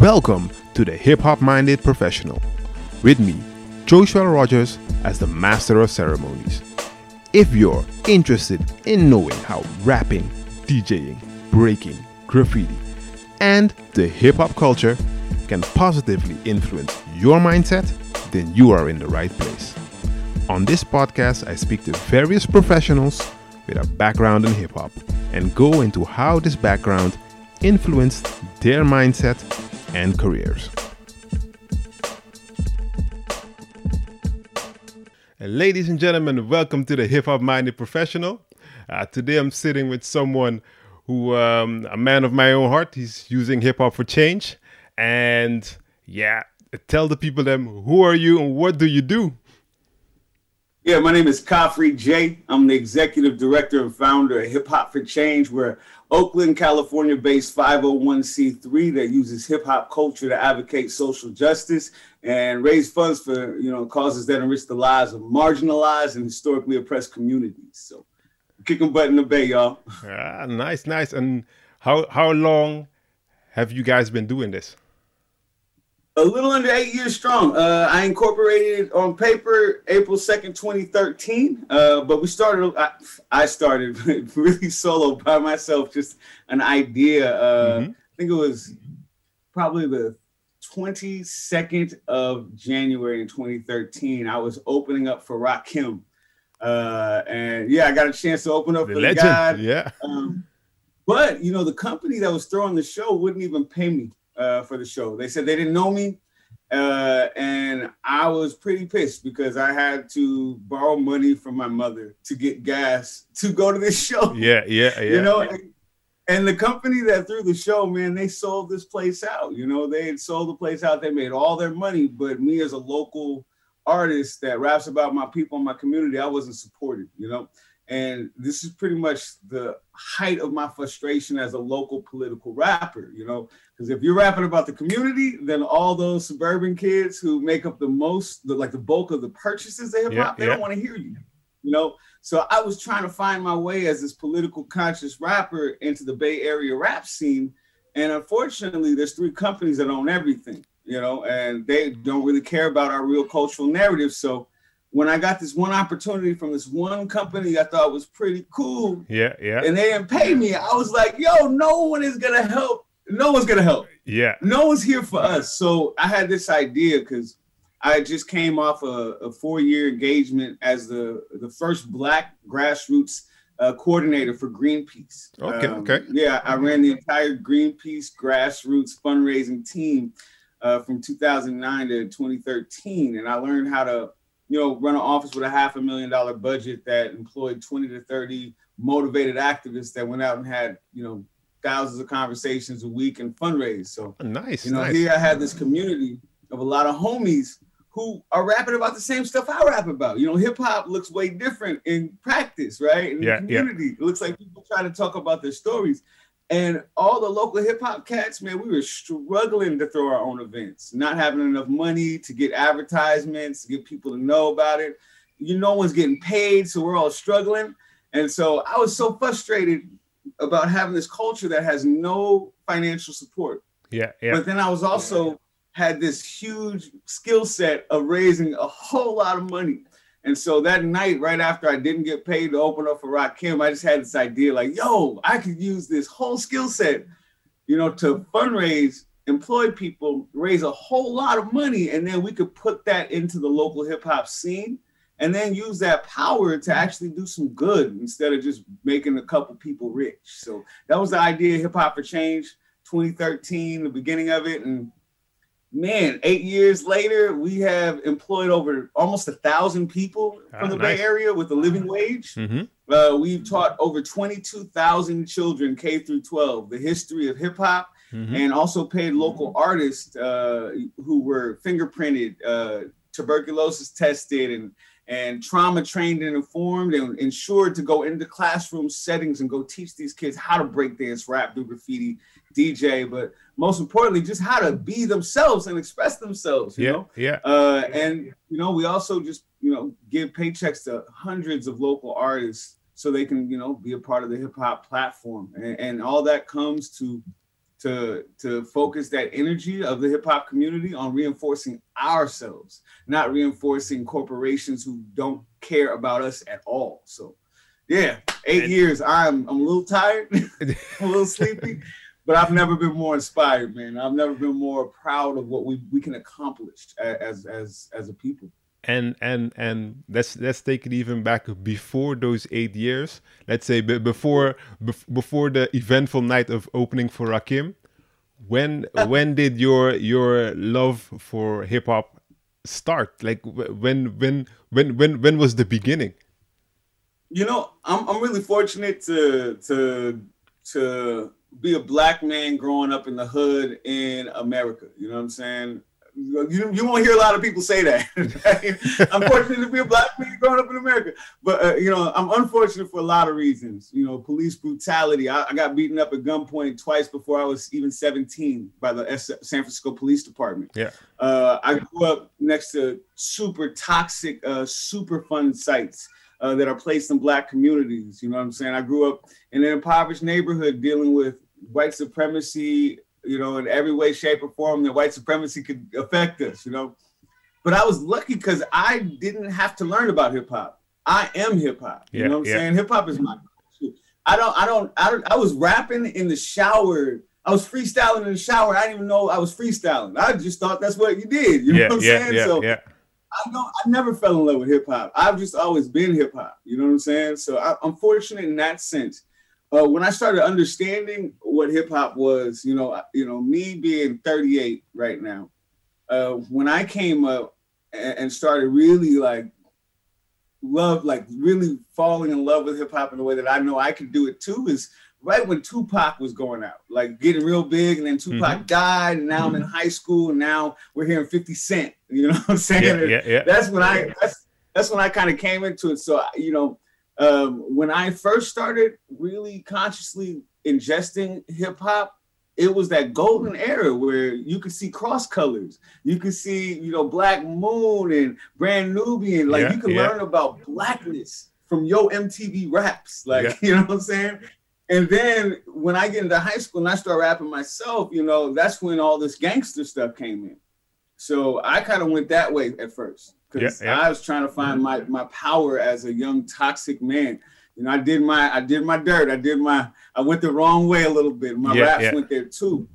Welcome to the Hip Hop Minded Professional. With me, Josuël Rogers, as the Master of Ceremonies. If you're interested in knowing how rapping, DJing, breaking, graffiti, and the hip hop culture can positively influence your mindset, then you are in the right place. On this podcast, I speak to various professionals with a background in hip hop and go into how this background influenced their mindset and careers. Ladies and gentlemen, welcome to the Hip Hop Minded Professional. Uh, today I'm sitting with someone who, um, a man of my own heart, he's using hip hop for change. And yeah, tell the people them who are you and what do you do? Yeah, my name is Khafre Jay. I'm the executive director and founder of Hip Hop for Change. We're Oakland, California based 501c3 that uses hip hop culture to advocate social justice and raise funds for you know causes that enrich the lives of marginalized and historically oppressed communities. So kicking butt in the bay, y'all. Ah, nice, nice. And how how long have you guys been doing this? A little under eight years strong. Uh, I incorporated on paper April 2nd, 2013. Uh, but we started, I, I, started really solo by myself, just an idea. Uh, mm-hmm. I think it was probably the 22nd of January in 2013. I was opening up for Rakim. Uh, and yeah, I got a chance to open up the for legend. the guy. Yeah. Um, but, you know, the company that was throwing the show wouldn't even pay me uh, for the show. They said they didn't know me, uh, and I was pretty pissed because I had to borrow money from my mother to get gas to go to this show. Yeah, yeah, yeah. You know, and, and the company that threw the show, man, they sold this place out. You know, they had sold the place out. They made all their money, but me as a local artist that raps about my people and my community, I wasn't supported. You know. And this is pretty much the height of my frustration as a local political rapper, you know, because if you're rapping about the community, then all those suburban kids who make up the most, the, like the bulk of the purchases hip hop, yeah, they yeah. don't want to hear you, you know. So I was trying to find my way as this political conscious rapper into the Bay Area rap scene, and unfortunately, there's three companies that own everything, you know, and they don't really care about our real cultural narrative. So when I got this one opportunity from this one company I thought was pretty cool. Yeah, yeah. And they didn't pay me. I was like, yo, no one is gonna help. No one's gonna help. Yeah. No one's here for us. So I had this idea because I just came off a, a four-year engagement as the the first black grassroots uh, coordinator for Greenpeace. Okay, um, okay. Yeah, I ran the entire Greenpeace grassroots fundraising team uh, from 2009 to 2013, and I learned how to you know, run an office with a half a million dollar budget that employed 20 to 30 motivated activists that went out and had, you know, thousands of conversations a week and fundraise. So nice. You know, nice. here I had this community of a lot of homies who are rapping about the same stuff I rap about. You know, hip hop looks way different in practice, right? In yeah, the community. Yeah. It looks like people try to talk about their stories. And all the local hip hop cats, man, we were struggling to throw our own events, not having enough money to get advertisements, to get people to know about it. You no one's getting paid, so we're all struggling. And so I was so frustrated about having this culture that has no financial support. Yeah, yeah. But then I was also had this huge skill set of raising a whole lot of money. And so that night, right after I didn't get paid to open up for Rock Rakim, I just had this idea like, yo, I could use this whole skill set, you know, to fundraise, employ people, raise a whole lot of money, and then we could put that into the local hip hop scene and then use that power to actually do some good instead of just making a couple people rich. So that was the idea Hip Hop for Change 2013, the beginning of it. And man, eight years later, we have employed over almost a thousand people from oh, the nice. Bay Area with a living wage. Mm-hmm. Uh, we've taught over 22,000 children K through 12 the history of hip hop. Mm-hmm. And also paid local artists uh, who were fingerprinted, uh, tuberculosis tested, and and trauma trained and informed and ensured to go into classroom settings and go teach these kids how to break dance, rap, do graffiti, DJ, but most importantly, just how to be themselves and express themselves. You yeah, know? yeah. Uh, and you know, we also just you know give paychecks to hundreds of local artists so they can you know be a part of the hip hop platform, and, and all that comes to to to focus that energy of the hip hop community on reinforcing ourselves, not reinforcing corporations who don't care about us at all. So, yeah, eight and, years. I'm I'm a little tired, a little sleepy, but I've never been more inspired, man. I've never been more proud of what we we can accomplish as as as a people. And and and let's let's take it even back before those eight years. Let's say before before the eventful night of opening for rakim when when did your your love for hip-hop start? Like when when when when when was the beginning? You know i'm, I'm really fortunate to to to be a black man growing up in the hood in america you know what i'm saying you, you won't hear a lot of people say that. I'm fortunate to be a black man growing up in America, but uh, you know I'm unfortunate for a lot of reasons. You know, police brutality. I, I, got beaten up at gunpoint twice before I was even 17 by the S- San Francisco Police Department. Yeah. Uh, I grew up next to super toxic, uh, Superfund sites. Uh, that are placed in black communities. You know what I'm saying? I grew up in an impoverished neighborhood dealing with white supremacy, you know, in every way, shape, or form that white supremacy could affect us, you know. But I was lucky because I didn't have to learn about hip hop. I am hip hop. You yeah, know what I'm yeah. saying? Hip hop is my I don't, I don't, I don't, I was rapping in the shower. I was freestyling in the shower. I didn't even know I was freestyling. I just thought that's what you did. You know what I'm yeah, saying? so yeah. I don't, I never fell in love with hip hop. I've just always been hip hop. You know what I'm saying? So I, I'm fortunate in that sense uh, when I started understanding what hip hop was, you know, you know, me being 38 right now, uh, when I came up and, and started really like love, like really falling in love with hip hop in the way that I know I could do it too, is right when Tupac was going out, like getting real big, and then Tupac mm-hmm. died, and now I'm in high school, and now we're hearing 50 Cent. You know what I'm saying? Yeah, yeah, yeah. That's when I that's that's when I kind of came into it. So you know um, when I first started really consciously ingesting hip hop, it was that golden era where you could see cross colors. You could see, you know, Black Moon and Brand Nubian. Like yeah, you could yeah. learn about blackness from Yo MTV raps. Like, yeah. you know what I'm saying? And then when I get into high school and I start rapping myself, you know, that's when all this gangster stuff came in. So I kind of went that way at first because yeah, yeah. I was trying to find my my power as a young toxic man. You know, I did my I did my dirt. I did my I went the wrong way a little bit. My yeah, raps went there too.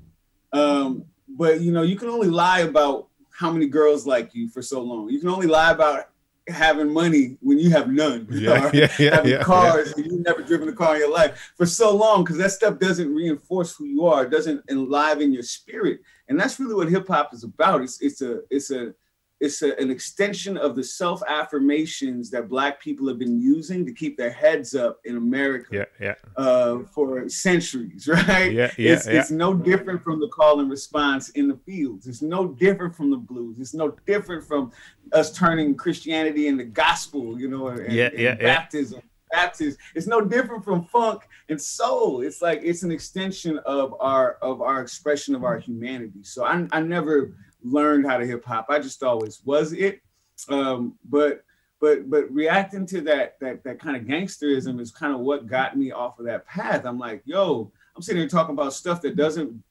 Um, but you know, you can only lie about how many girls like you for so long. You can only lie about having money when you have none. Yeah, yeah, yeah, having yeah, cars yeah. and you've never driven a car in your life for so long because that stuff doesn't reinforce who you are. It doesn't enliven your spirit, and that's really what hip hop is about. It's it's a it's a it's a, an extension of the self affirmations that Black people have been using to keep their heads up in America. Yeah, yeah. Uh, for centuries, right? Yeah, yeah it's, yeah. it's no different from the call and response in the fields. It's no different from the blues. It's no different from us turning Christianity into gospel, you know, and, yeah, yeah, and baptism. Yeah. Baptism. It's no different from funk and soul. It's like it's an extension of our of our expression of our humanity. So I, I never learned how to hip hop. I just always was it. Um, but but but reacting to that that that kind of gangsterism is kind of what got me off of that path. I'm like, yo, I'm sitting here talking about stuff that doesn't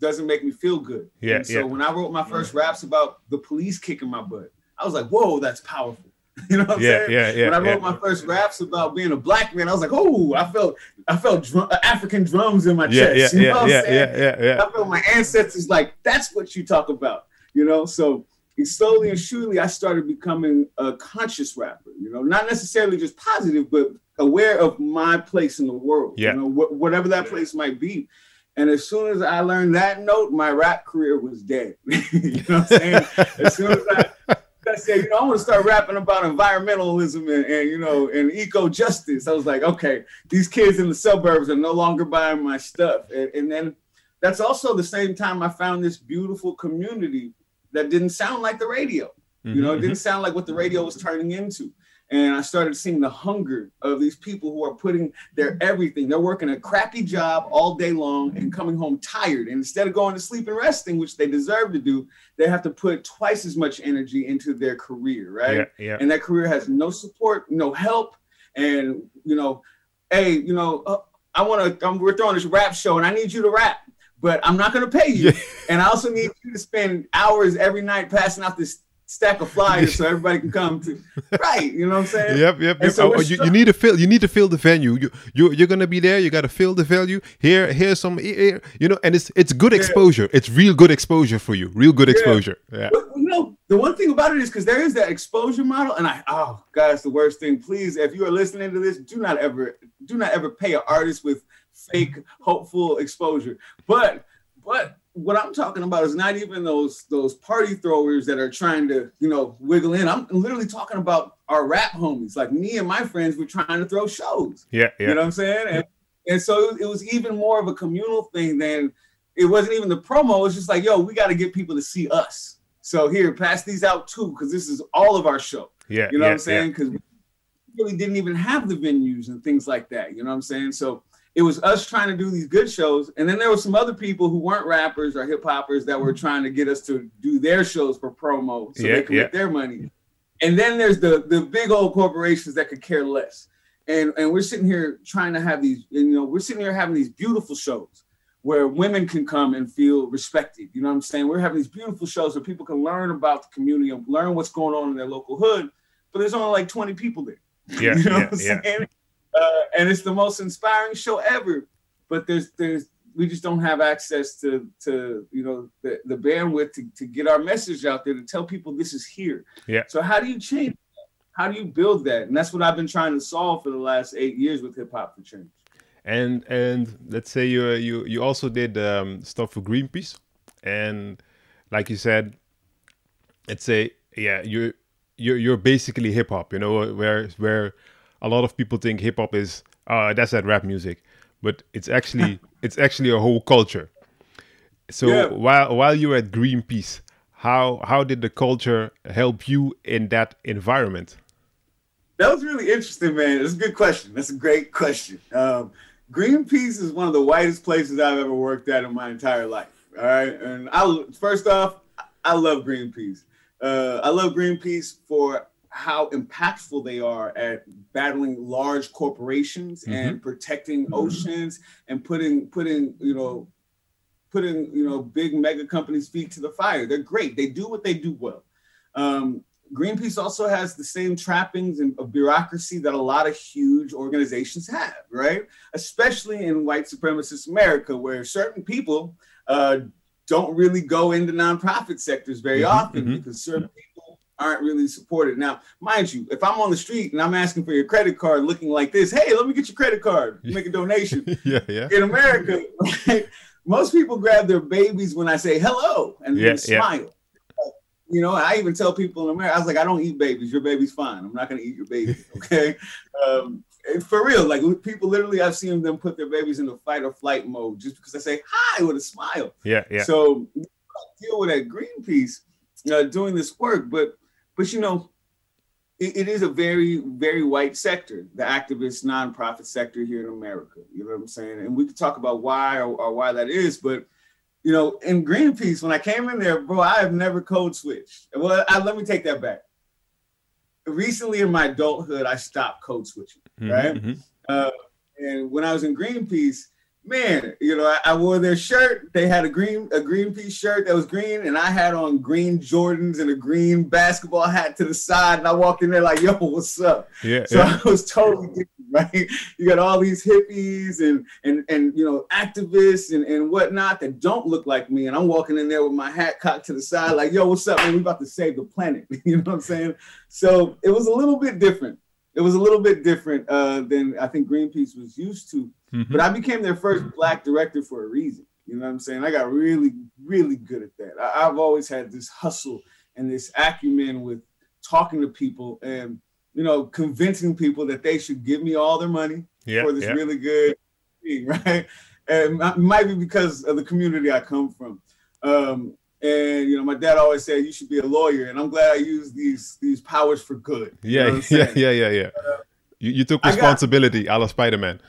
doesn't make me feel good. Yeah. And so yeah. when I wrote my first raps about the police kicking my butt, I was like, whoa, that's powerful. You know what I'm yeah, saying? Yeah, yeah. When I wrote yeah. my first raps about being a black man, I was like, oh, I felt I felt drum, African drums in my chest. Yeah, you know yeah, yeah, yeah, yeah, I felt my ancestors like that's what you talk about you know. So slowly and surely, I started becoming a conscious rapper. You know, not necessarily just positive, but aware of my place in the world. Yeah. You know, wh- whatever that place might be. And as soon as I learned that note, my rap career was dead. you know what I'm saying? as soon as I, I said, you know, I want to start rapping about environmentalism and, and, you know and eco justice. I was like, okay, these kids in the suburbs are no longer buying my stuff. And, and then that's also the same time I found this beautiful community that didn't sound like the radio. Mm-hmm. You know, it didn't mm-hmm. sound like what the radio was turning into. And I started seeing the hunger of these people who are putting their everything. They're working a crappy job all day long and coming home tired. And instead of going to sleep and resting, which they deserve to do, they have to put twice as much energy into their career, right? Yeah, yeah. And that career has no support, no help. And, you know, hey, you know, uh, I want to, we're throwing this rap show and I need you to rap but I'm not going to pay you. and I also need you to spend hours every night passing out this stack of flyers so everybody can come to right you know what i'm saying? Yep yep, yep. So oh, you, you, need to fill you need to fill the venue. You, you you're gonna be there you gotta fill the venue. Here here's some here, you know and it's it's good exposure. Yeah. it's real good exposure for you. Real good exposure. Yeah, yeah. you know the one thing about it is because there is that exposure model and i oh god it's the worst thing. Please if you are listening to this do not ever do not ever pay an artist with fake hopeful exposure but but what I'm talking about is not even those those party throwers that are trying to, you know, wiggle in. I'm literally talking about our rap homies. Like me and my friends were trying to throw shows. Yeah, yeah. You know what I'm saying? And, and so it was even more of a communal thing than it wasn't even the promo. It's just like, yo, we got to get people to see us. So here, pass these out too, because this is all of our show. Yeah. You know yeah, what I'm saying? Because yeah. we really didn't even have the venues and things like that. You know what I'm saying? So it was us trying to do these good shows, and then there were some other people who weren't rappers or hip hoppers that were trying to get us to do their shows for promo so yeah, they could yeah. make their money. And then there's the the big old corporations that could care less. And and we're sitting here trying to have these, you know, we're sitting here having these beautiful shows where women can come and feel respected. You know what I'm saying? We're having these beautiful shows where people can learn about the community and learn what's going on in their local hood, but there's only like 20 people there. Yeah, you know yeah, what I'm saying? Uh, and it's the most inspiring show ever. But there's there's we just don't have access to to you know the, the bandwidth to, to get our message out there to tell people this is here. Yeah. So how do you change? How do you build that? And that's what I've been trying to solve for the last eight years with Hip Hop for Change. And and let's say you you you also did um, stuff for Greenpeace, and like you said, let's say yeah you you're you're basically hip hop, you know, where where a lot of people think hip hop is uh, that's that rap music, but it's actually it's actually a whole culture. So yeah. while while you're at Greenpeace, how how did the culture help you in that environment? That was really interesting, man. That's a good question. That's a great question. Um, Greenpeace is one of the whitest places I've ever worked at in my entire life. All right, and I first off, I love Greenpeace. Uh, I love Greenpeace for how impactful they are at battling large corporations mm-hmm. and protecting mm-hmm. oceans and putting putting you know putting you know big mega companies feet to the fire they're great they do what they do well um, greenpeace also has the same trappings of bureaucracy that a lot of huge organizations have right especially in white supremacist america where certain people uh, don't really go into nonprofit sectors very mm-hmm. often mm-hmm. because certain people aren't really supported. Now, mind you, if I'm on the street and I'm asking for your credit card looking like this, hey, let me get your credit card, make a donation. yeah, yeah. In America, most people grab their babies when I say hello and yeah, smile. Yeah. You know, I even tell people in America, I was like, I don't eat babies. Your baby's fine. I'm not going to eat your baby. Okay. um, for real, like people literally, I've seen them put their babies into fight or flight mode just because I say hi with a smile. Yeah. Yeah. So deal with that Greenpeace uh, doing this work, but but you know, it, it is a very, very white sector, the activist nonprofit sector here in America. You know what I'm saying? And we could talk about why or, or why that is, but you know, in Greenpeace, when I came in there, bro, I have never code switched. Well, I, let me take that back. Recently, in my adulthood, I stopped code switching, mm-hmm, right? Mm-hmm. Uh, and when I was in Greenpeace, man, you know, I, I, wore their shirt. They had a green a Greenpeace shirt that was green, and I had on green Jordans and a green basketball hat to the side. And I walked in there like, "Yo, what's up?" Yeah. So yeah. I was totally different, right? You got all these hippies and and and you know activists and and whatnot that don't look like me, and I'm walking in there with my hat cocked to the side, like, "Yo, what's up, man? We about to save the planet." you know what I'm saying? So it was a little bit different. It was a little bit different uh, than I think Greenpeace was used to Mm-hmm. But I became their first black director for a reason. You know what I'm saying? I got really, really good at that. I, have always had this hustle and this acumen with talking to people and you know convincing people that they should give me all their money yeah, for this yeah. really good thing, right? And it might be because of the community I come from. Um, and you know, my dad always said you should be a lawyer, and I'm glad I used these these powers for good. Yeah, you know yeah, yeah, yeah, yeah. Uh, you, you took responsibility, got, a la Spider Man.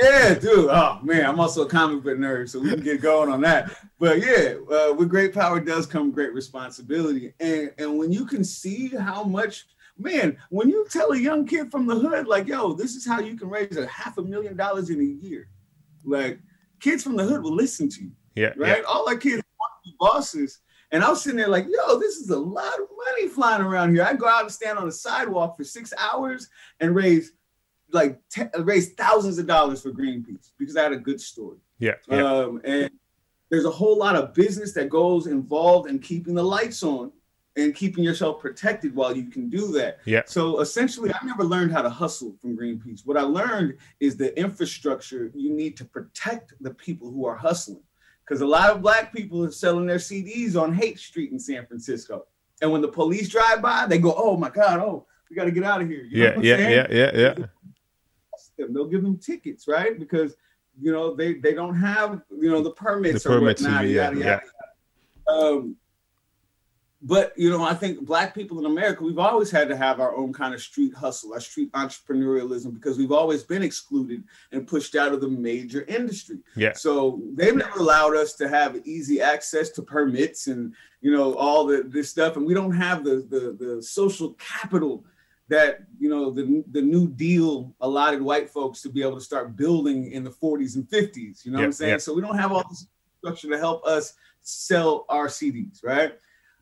Yeah, dude. Oh man, I'm also a comic book nerd, so we can get going on that. But yeah, uh, with great power does come great responsibility, and and when you can see how much, man, when you tell a young kid from the hood, like, yo, this is how you can raise a half a million dollars in a year, like kids from the hood will listen to you. Yeah. Right. Yeah. All our kids want to be bosses. And I was sitting there like, yo, this is a lot of money flying around here. I go out and stand on the sidewalk for six hours and raise like te- raise thousands of dollars for Greenpeace because I had a good story. Yeah. yeah. Um, and there's a whole lot of business that goes involved in keeping the lights on and keeping yourself protected while you can do that. Yeah. So essentially, I never learned how to hustle from Greenpeace. What I learned is the infrastructure you need to protect the people who are hustling. Because a lot of black people are selling their CDs on Haight Street in San Francisco. And when the police drive by, they go, oh my God, oh, we got to get out of here. You yeah, yeah, yeah, yeah, yeah, yeah. They'll give them tickets, right? Because you know they they don't have you know the permits, the permits or whatnot. Yeah, yada, yada, yeah. Um, but you know, I think black people in America, we've always had to have our own kind of street hustle, our street entrepreneurialism, because we've always been excluded and pushed out of the major industry. Yeah. So they've never allowed us to have easy access to permits and you know all the this stuff, and we don't have the the, the social capital that you know the the New Deal allotted white folks to be able to start building in the 40s and 50s. You know yeah, what I'm saying? Yeah. So we don't have all this structure to help us sell our CDs, right?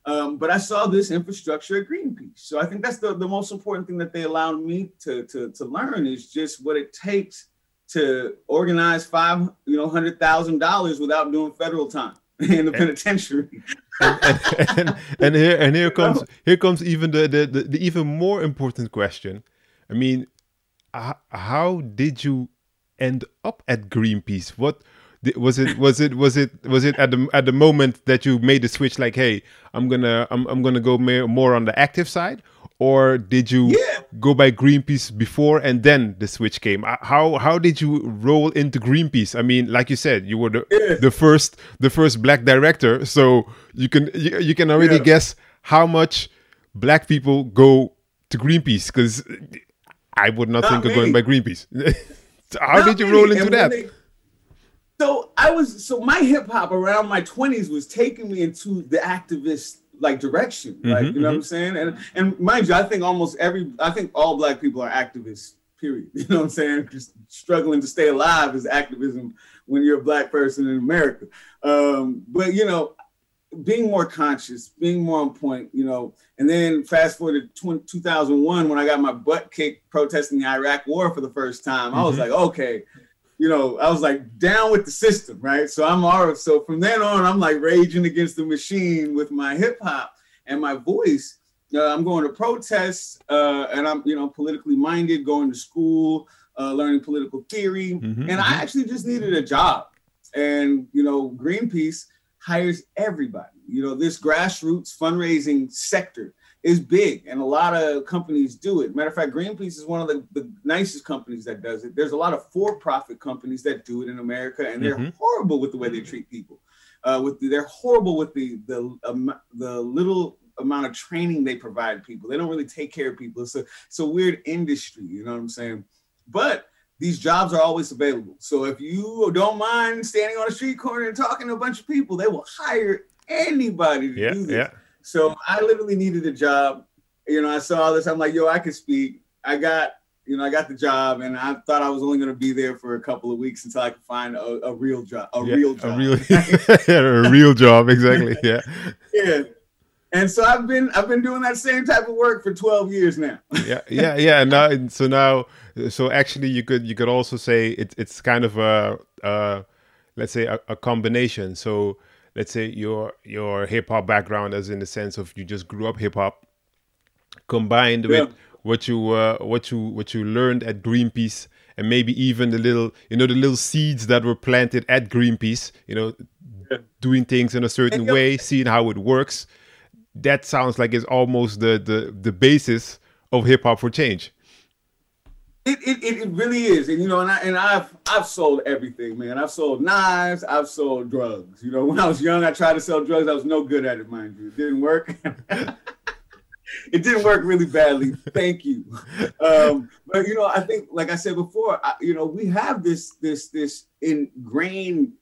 Um, but I saw this infrastructure at Greenpeace. So I think that's the, the most important thing that they allowed me to, to, to learn is just what it takes to organize five, you know, hundred thousand dollars without doing federal time in the penitentiary. And, and, and, here and here comes here comes even the, the, the, the even more important question. I mean, how did you end up at Greenpeace? What was it was it was it was it at the at the moment that you made the switch like hey i'm gonna i'm, I'm gonna go more on the active side or did you yeah. go by greenpeace before and then the switch came uh, how how did you roll into greenpeace i mean like you said you were the, yeah. the first the first black director so you can you, you can already yeah. guess how much black people go to greenpeace because i would not, not think me. of going by greenpeace how not did you me. roll into and that they, so I was so my hip hop around my 20s was taking me into the activist like direction. Mm-hmm, Like, you know mm-hmm. what I'm saying? And and mind you, I think almost every I think all black people are activists, period. You know what I'm saying? Just struggling to stay alive is activism when you're a black person in America. Um, but you know, being more conscious, being more on point, you know, and then fast forward to 20, 2001 when I got my butt kicked protesting the Iraq war for the first time, I was Mm-hmm. like, okay, you know, I was like down with the system, right? So I'm all so from then on, I'm like raging against the machine with my hip hop and my voice. Uh, I'm going to protests, uh, and I'm you know politically minded, going to school, uh, learning political theory, Mhm, and I actually just needed a job. And you know, Greenpeace hires everybody. You know, this grassroots fundraising sector is big and a lot of companies do it. Matter of fact, Greenpeace is one of the, the nicest companies that does it. There's a lot of for-profit companies that do it in America, and they're Mhm. horrible with the way they treat people. Uh, with the, they're horrible with the the um, the little amount of training they provide people. They don't really take care of people. It's a it's a weird industry, you know what I'm saying? But these jobs are always available. So if you don't mind standing on a street corner and talking to a bunch of people, they will hire anybody to yeah do this. yeah So I literally needed a job. You know, I saw this. I'm like, yo, I can speak. I got, you know, I got the job, and I thought I was only going to be there for a couple of weeks until I could find a, a real job. A Yeah, real job. a real, a real job exactly yeah yeah. And so I've been I've been doing that same type of work for 12 years now. yeah yeah yeah and now and so now so actually you could you could also say it, it's kind of a uh let's say a, a combination so let's say your your hip-hop background as in the sense of you just grew up hip-hop combined Yeah. with what you uh, what you what you learned at greenpeace and maybe even the little you know the little seeds that were planted at greenpeace you know Yeah. doing things in a certain you- way seeing how it works that sounds like it's almost the the the basis of hip hop for change. It, it, it, really is, and you know, and I and I've I've sold everything, man. I've sold knives, I've sold drugs. You know, when I was young, I tried to sell drugs. I was no good at it, mind you. It didn't work. it didn't work really badly. Thank you. Um, but you know, I think, like I said before, I, you know, we have this this this ingrained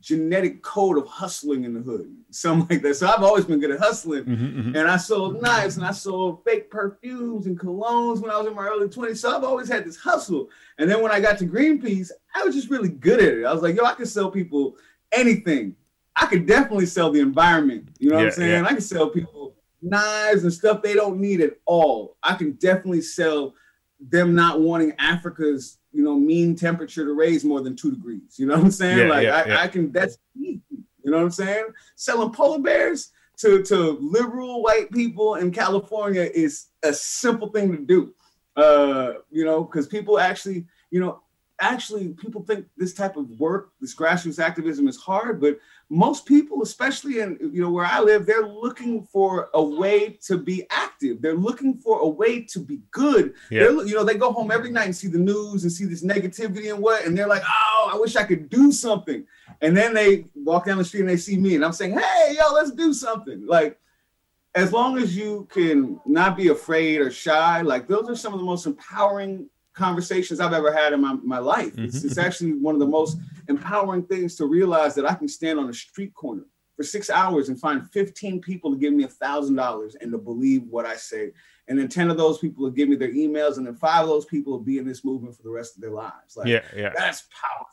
genetic code of hustling in the hood, something like that. So I've always been good at hustling. Mm-hmm, mm-hmm. And I sold knives and I sold fake perfumes and colognes when I was in my early 20s. So I've always had this hustle. And then when I got to Greenpeace, I was just really good at it. I was like, yo, I can sell people anything. I could definitely sell the environment. You know what Yeah, I'm saying? yeah. I can sell people knives and stuff they don't need at all. I can definitely sell them not wanting Africa's, you know, mean temperature to raise more than two degrees. You know what I'm saying? Yeah, like I. I can that's easy. You know what I'm saying? Selling polar bears to, to liberal white people in California is a simple thing to do. Uh, you know, because people actually, you know, actually people think this type of work, this grassroots activism is hard, but most people, especially in you know where I live, they're looking for a way to be active. They're looking for a way to be good. Yeah. They're, you know, they go home every night and see the news and see this negativity and what, and they're like, oh, I wish I could do something. And then they walk down the street and they see me, and I'm saying, hey, yo, let's do something. Like, as long as you can not be afraid or shy, like those are some of the most empowering conversations I've ever had in my, my life. It's, Mhm. it's actually one of the most empowering things to realize that I can stand on a street corner for six hours and find 15 people to give me a thousand dollars and to believe what I say. And then 10 of those people will give me their emails, and then five of those people will be in this movement for the rest of their lives. Like yeah, yeah. that's powerful.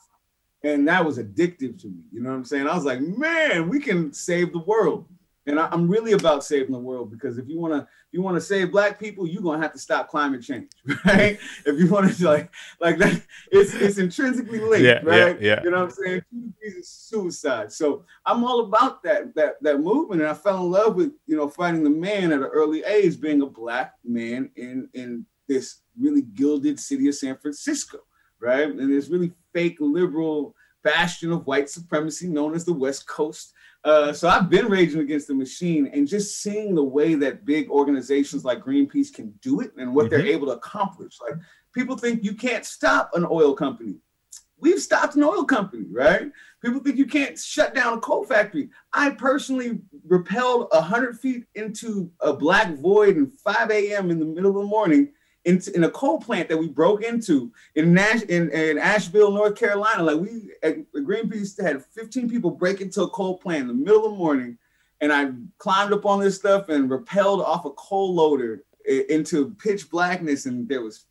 And that was addictive to me. You know what I'm saying? I was like, man, we can save the world. And I, am really about saving the world because if you want to, you want to save black people, you're gonna have to stop climate change, right? if you want to like, like that, it's it's intrinsically linked, Yeah, yeah, right? yeah. You know what I'm saying? Two degrees of suicide. So I'm all about that that that movement, and I fell in love with you know fighting the man at an early age, being a black man in in this really gilded city of San Francisco, right? And this really fake liberal bastion of white supremacy known as the West Coast. Uh, so I've been raging against the machine and just seeing the way that big organizations like Greenpeace can do it and what they're Mhm. able to accomplish. Like people think you can't stop an oil company. We've stopped an oil company, right? People think you can't shut down a coal factory. I personally repelled 100 feet into a black void at 5 a.m. in the middle of the morning into, in a coal plant that we broke into in, Nash, in, in Asheville, North Carolina. Like we at Greenpeace had 15 people break into a coal plant in the middle of the morning. And I climbed up on this stuff and rappelled off a coal loader into pitch blackness. And there was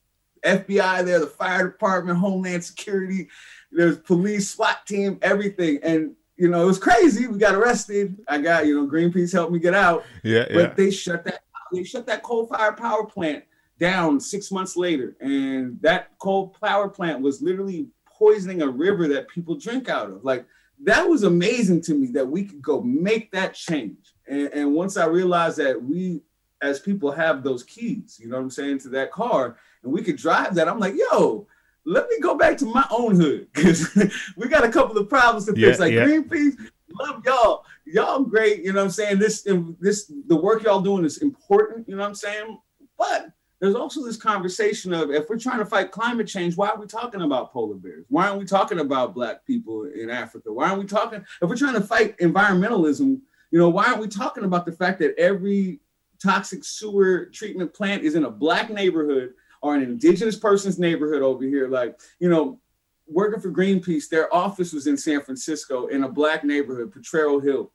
FBI there, the fire department, Homeland Security, there's police, SWAT team, everything. And you know, it was crazy. We got arrested. I got, you know, Greenpeace helped me get out. Yeah, But yeah. they shut that they shut that coal fired power plant down six months later. And that coal power plant was literally poisoning a river that people drink out of. Like that was amazing to me that we could go make that change. And, and once I realized that we as people have those keys, you know what I'm saying, to that car, and we could drive that, I'm like, yo, let me go back to my own hood because we got a couple of problems to fix. Yeah, like yeah. Greenpeace, love y'all. Y'all great, you know what I'm saying? This this the work y'all doing is important, you know what I'm saying? But there's also this conversation of if we're trying to fight climate change, why are we talking about polar bears? Why aren't we talking about black people in Africa? Why aren't we talking if we're trying to fight environmentalism, you know, why aren't we talking about the fact that every toxic sewer treatment plant is in a black neighborhood or an indigenous person's neighborhood over here? Like, you know, working for Greenpeace, their office was in San Francisco in a black neighborhood, Potrero Hill,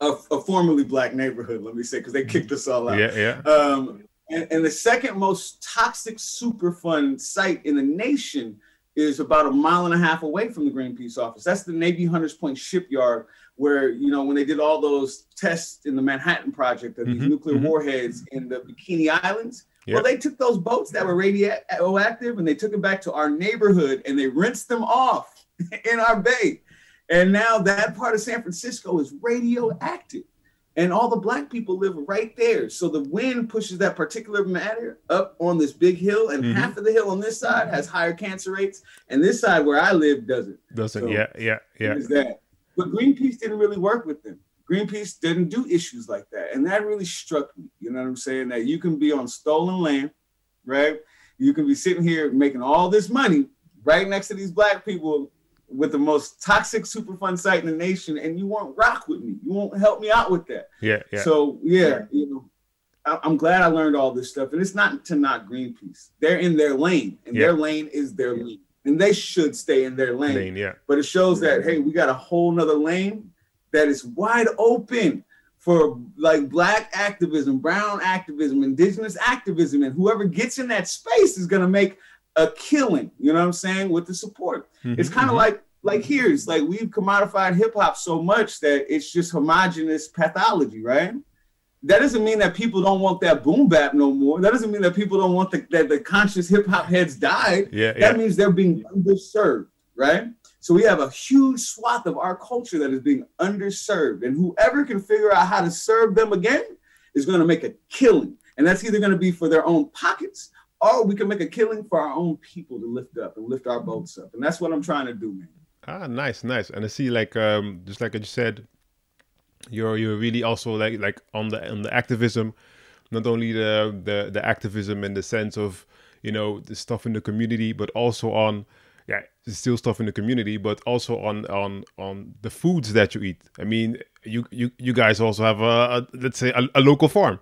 a, a formerly black neighborhood, let me say, because they kicked us all out. Yeah, yeah. Um, and, and the second most toxic Superfund site in the nation is about a mile and a half away from the Greenpeace office. That's the Navy Hunters Point shipyard, where you know when they did all those tests in the Manhattan Project of these Mhm, nuclear mhm. warheads in the Bikini Islands. Yep. Well, they took those boats that were radioactive and they took it back to our neighborhood and they rinsed them off in our bay. And now that part of San Francisco is radioactive and all the black people live right there. So the wind pushes that particular matter up on this big hill, and Mhm. half of the hill on this side has higher cancer rates, and this side where I live doesn't. Doesn't. So- yeah, yeah, yeah. Is that? But Greenpeace didn't really work with them. Greenpeace didn't do issues like that, and that really struck me. You know what I'm saying? That you can be on stolen land, right? You can be sitting here making all this money right next to these black people with the most toxic Superfund site in the nation, and you won't rock with me. You won't help me out with that. Yeah, yeah. So yeah, you know, I, I'm glad I learned all this stuff, and it's not to not Greenpeace. They're in their lane, and Yeah. their lane is their lane. and they should stay in their lane. Lane, yeah. But it shows that hey, we got a whole nother lane that is wide open for like black activism, brown activism, indigenous activism, and whoever gets in that space is gonna make a killing. You know what I'm saying? With the support, Mhm, it's kind of mhm. like like here. It's like we've commodified hip hop so much that it's just homogenous pathology, right? That doesn't mean that people don't want that boom bap no more. That doesn't mean that people don't want the, that the conscious hip hop heads died. Yeah, That yeah. means they're being underserved, right? So we have a huge swath of our culture that is being underserved, and whoever can figure out how to serve them again is going to make a killing, and that's either going to be for their own pockets, or we can make a killing for our own people to lift up and lift our boats up, and that's what I'm trying to do, man. Ah, nice, nice. And I see, like, um, just like I just said, you're you're really also like like on the on the activism, not only the the the activism in the sense of you know the stuff in the community, but also on yeah, still stuff in the community, but also on on on the foods that you eat. I mean, you you you guys also have a, a let's say a, a local farm.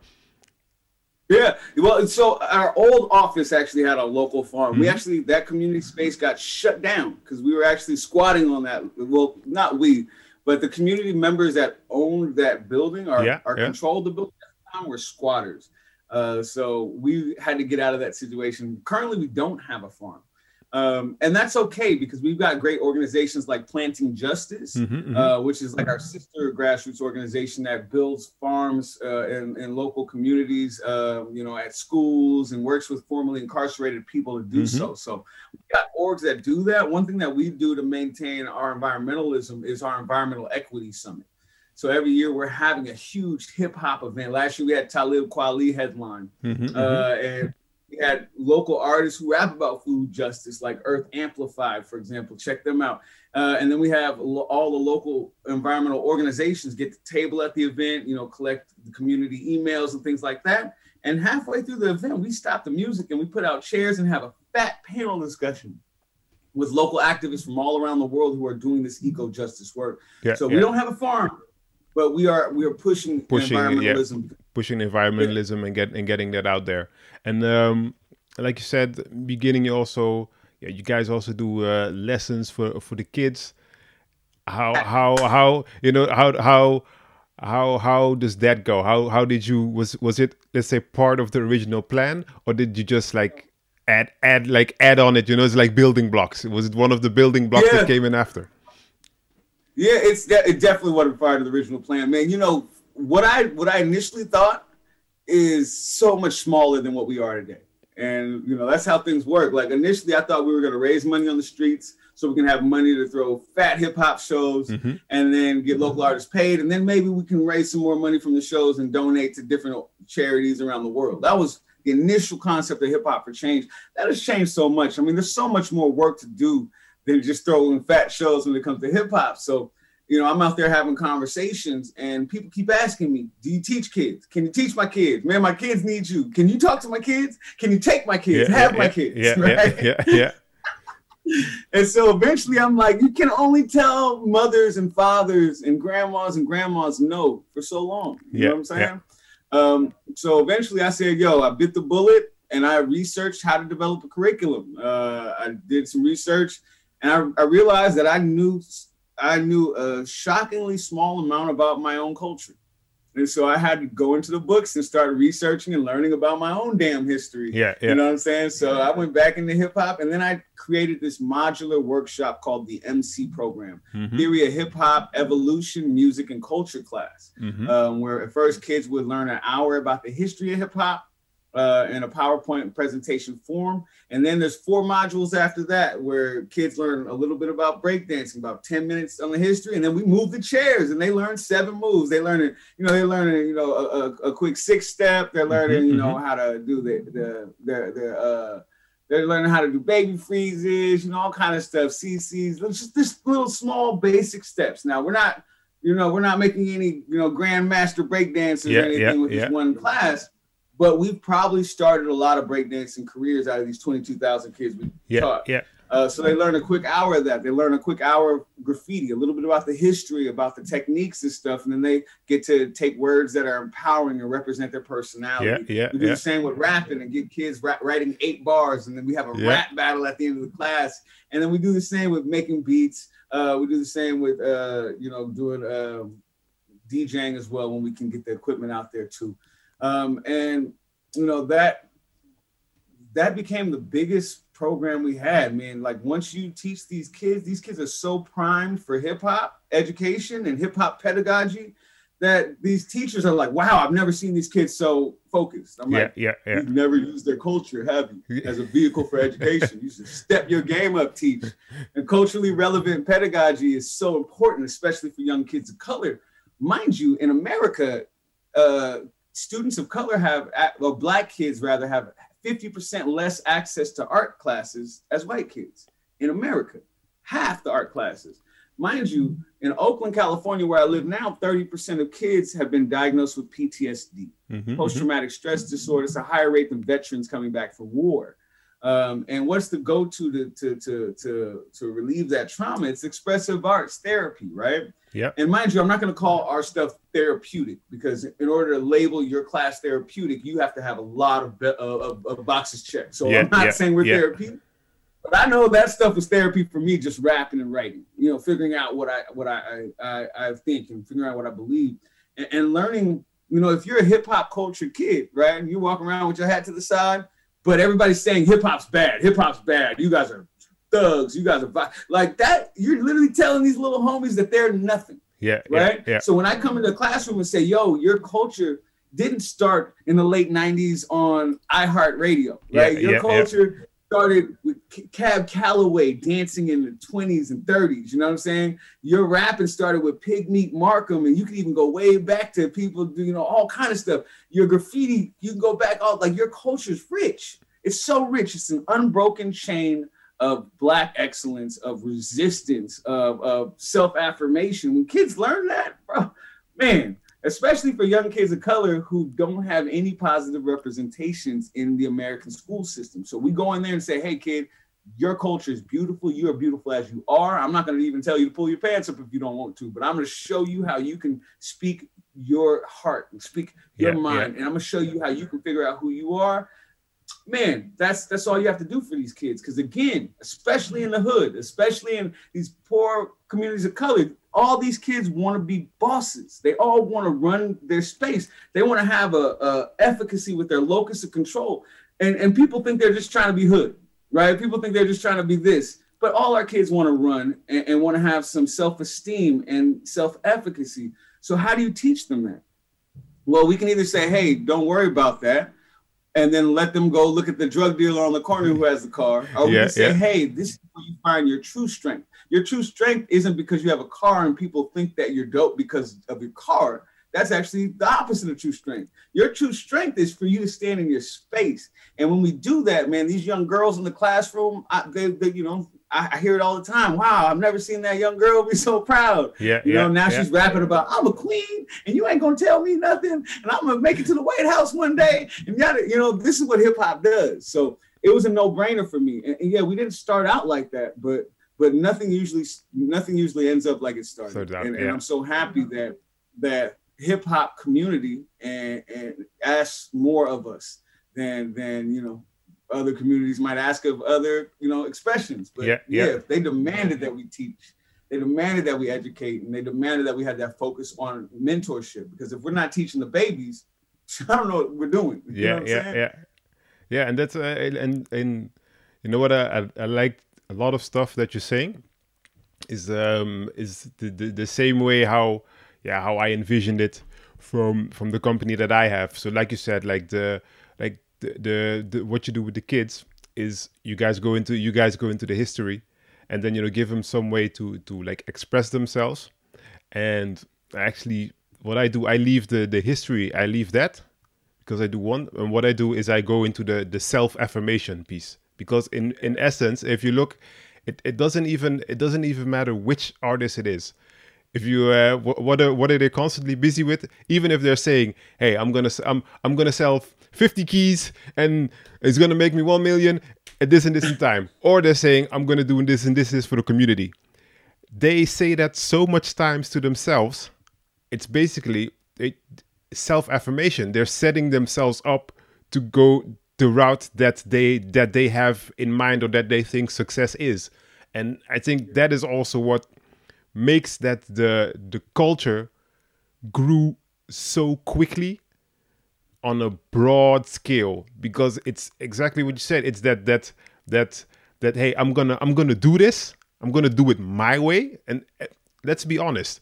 Yeah, well, so our old office actually had a local farm. We Mhm. actually that community space got shut down because we were actually squatting on that. Well, not we, but the community members that owned that building or, Yeah, or yeah. controlled the building at the time were squatters. Uh, so we had to get out of that situation. Currently, we don't have a farm, um, and that's okay because we've got great organizations like Planting Justice Mhm, mhm. uh, which is like our sister grassroots organization that builds farms uh, in, in local communities, uh, you know, at schools and works with formerly incarcerated people to do Mhm. so. So we've got orgs that do that. One thing that we do to maintain our environmentalism is our environmental equity summit. So every year we're having a huge hip hop event. Last year we had Talib Kweli headline Mhm, mhm. uh, and we had local artists who rap about food justice, like Earth Amplified, for example. Check them out. Uh, and then we have lo- all the local environmental organizations get the table at the event, you know, collect the community emails and things like that. And halfway through the event, we stop the music and we put out chairs and have a fat panel discussion with local activists from all around the world who are doing this eco justice work. yeah, So yeah. we don't have a farm, but we are we are pushing, Pushing it, yeah. Pushing environmentalism and get and getting that out there. And um, like you said, beginning you also yeah, you guys also do uh, lessons for for the kids. How how how you know how how how how does that go? How how did you was was it let's say part of the original plan or did you just like add add like add on it? You know, it's like building blocks. Was it one of the building blocks Yeah. that came in after? Yeah, it's de- it definitely wasn't part of the original plan, man. You know what I what I initially thought is so much smaller than what we are today, and you know that's how things work. Like initially, I thought we were going to raise money on the streets so we can have money to throw fat hip hop shows Mhm. and then get local artists paid, and then maybe we can raise some more money from the shows and donate to different charities around the world. That was the initial concept of hip hop for change. That has changed so much. I mean, there's so much more work to do than just throwing fat shows when it comes to hip hop. So, you know, I'm out there having conversations and people keep asking me, Do you teach kids? Can you teach my kids? Man, my kids need you. Can you talk to my kids? Can you take my kids? have my yeah, kids. Yeah, right? yeah, yeah, yeah. And so eventually I'm like, you can only tell mothers and fathers and grandmas and grandmas no for so long. You Yeah, know what I'm saying? Um, so eventually I said, yo, I bit the bullet and I researched how to develop a curriculum. Uh, I did some research and I, I realized that I knew I knew a shockingly small amount about my own culture. And so I had to go into the books and start researching and learning about my own damn history. Yeah, yeah. You know what I'm saying? So I went back into hip hop and then I created this modular workshop called the MC program, Mhm, Theory of Hip Hop, Evolution, Music, and Culture class, mhm. um, where at first kids would learn an hour about the history of hip hop uh, in a PowerPoint presentation form. And then there's four modules after that where kids learn a little bit about breakdancing, about 10 minutes on the history. And then we move the chairs and they learn seven moves. They learn, you know, they're learning, you know, a, a, quick six step. They're learning, Mhm, you know, how to do the, the, the, the, uh, they're learning how to do baby freezes, you know, all kind of stuff, CCs, just this little small basic steps. Now we're not, you know, we're not making any, you know, grandmaster breakdancers Yeah, or anything yeah, with yeah. this one class, but we've probably started a lot of breakdancing careers out of these 22,000 kids we Yeah, taught. yeah. Uh, so they learn a quick hour of that. They learn a quick hour of graffiti, a little bit about the history, about the techniques and stuff, and then they get to take words that are empowering and represent their personality. Yeah, yeah. We do yeah. the same with rapping and get kids ra- writing eight bars, and then we have a Yeah. rap battle at the end of the class. And then we do the same with making beats. Uh, we do the same with uh, you know doing uh, DJing as well when we can get the equipment out there too. Um, and you know that that became the biggest program we had. Man, like once you teach these kids, these kids are so primed for hip hop education and hip hop pedagogy that these teachers are like, "Wow, I've never seen these kids so focused." I'm yeah, like, yeah, yeah. You've never used their culture, have you, as a vehicle for education? You should step your game up, teach. And culturally relevant pedagogy is so important, especially for young kids of color. Mind you, in America, uh, students of color have, or black kids rather, have 50% less access to art classes as white kids in America. Half the art classes. Mind you, in Oakland, California, where I live now, 30% of kids have been diagnosed with PTSD Mhm, post traumatic stress disorder. It's a higher rate than veterans coming back from war. Um, and what's the go to to to to to relieve that trauma? It's expressive arts therapy, right? Yeah. And mind you, I'm not going to call our stuff therapeutic because in order to label your class therapeutic, you have to have a lot of be- of, of, boxes checked. So Yeah, I'm not yeah, saying we're yeah. therapy, but I know that stuff was therapy for me, just rapping and writing. You know, figuring out what I what I I, I, I think and figuring out what I believe and, and learning. You know, if you're a hip hop culture kid, right, and you walk around with your hat to the side, but everybody's saying hip hop's bad, hip hop's bad. You guys are thugs. You guys are vi-" like that. You're literally telling these little homies that they're nothing Yeah, yeah, right? yeah. So when I come into the classroom and say, "Yo, your culture didn't start in the late '90s on iHeartRadio, Yeah, right? your yeah, yeah. culture started with Cab Calloway dancing in the 20s and 30s. You know what I'm saying? Your rapping started with Pigmeat Markham, and you can even go way back to people you know all kind of stuff. Your graffiti, you can go back all like your culture's rich. It's so rich. It's an unbroken chain of black excellence, of resistance, of, of self-affirmation. When kids learn that, bro, man, especially for young kids of color who don't have any positive representations in the American school system. So we go in there and say, hey kid, your culture is beautiful. You are beautiful as you are. I'm not going to even tell you to pull your pants up if you don't want to, but I'm going to show you how you can speak your heart and speak your Yeah, mind. yeah. And I'm going to show you how you can figure out who you are man, that's that's all you have to do for these kids. Because again, especially in the hood, especially in these poor communities of color, all these kids want to be bosses. They all want to run their space. They want to have a, a efficacy with their locus of control. And and people think they're just trying to be hood, right? People think they're just trying to be this. But all our kids want to run and, and want to have some self-esteem and self-efficacy. So how do you teach them that? Well, we can either say, hey, don't worry about that and then let them go look at the drug dealer on the corner who has the car. Or we Yeah, say, yeah. hey, this is where you find your true strength. Your true strength isn't because you have a car and people think that you're dope because of your car. That's actually the opposite of true strength. Your true strength is for you to stand in your space. And when we do that, man, these young girls in the classroom, I, they, they, you know, I, I hear it all the time. Wow, I've never seen that young girl be so proud. Yeah, You yeah, know, now yeah. she's rapping about I'm a queen and you ain't gonna tell me nothing and I'm gonna make it to the White House one day. And yada, you know, this is what hip hop does. So it was a no-brainer for me. And, and yeah, we didn't start out like that, but but nothing usually nothing usually ends up like it started. Out, and, and. I'm so happy that that hip hop community and and asks more of us than than you know other communities might ask of other you know expressions. But Yeah, yeah, yeah. they demanded that we teach. They demanded that we educate, and they demanded that we had that focus on mentorship. Because if we're not teaching the babies, I don't know what we're doing. You know yeah what I'm yeah saying? yeah yeah and that's uh, and and you know what I, I i like a lot of stuff that you're saying is um is the, the the same way how yeah how i envisioned it from from the company that i have so like you said like the like the, the, what you do with the kids is you guys go into you guys go into the history and then you know give them some way to to like express themselves. And actually what i do i leave the the history i leave that because I do one and what I do is I go into the the self affirmation piece because in in essence if you look it, it doesn't even it doesn't even matter which artist it is. If you uh, wh- what are what are they constantly busy with? Even if they're saying hey I'm gonna I'm I'm gonna sell 50 keys and it's gonna make me one million at this and this in time. Or they're saying, I'm gonna do this and this is for the community. They say that so much times to themselves, it's basically self affirmation. They're setting themselves up to go the route that they that they have in mind or that they think success is. And I think that is also what makes that the the culture grew so quickly on a broad scale because it's exactly what you said. It's that that that that hey i'm gonna i'm gonna do this. I'm gonna do it my way. And eh, let's be honest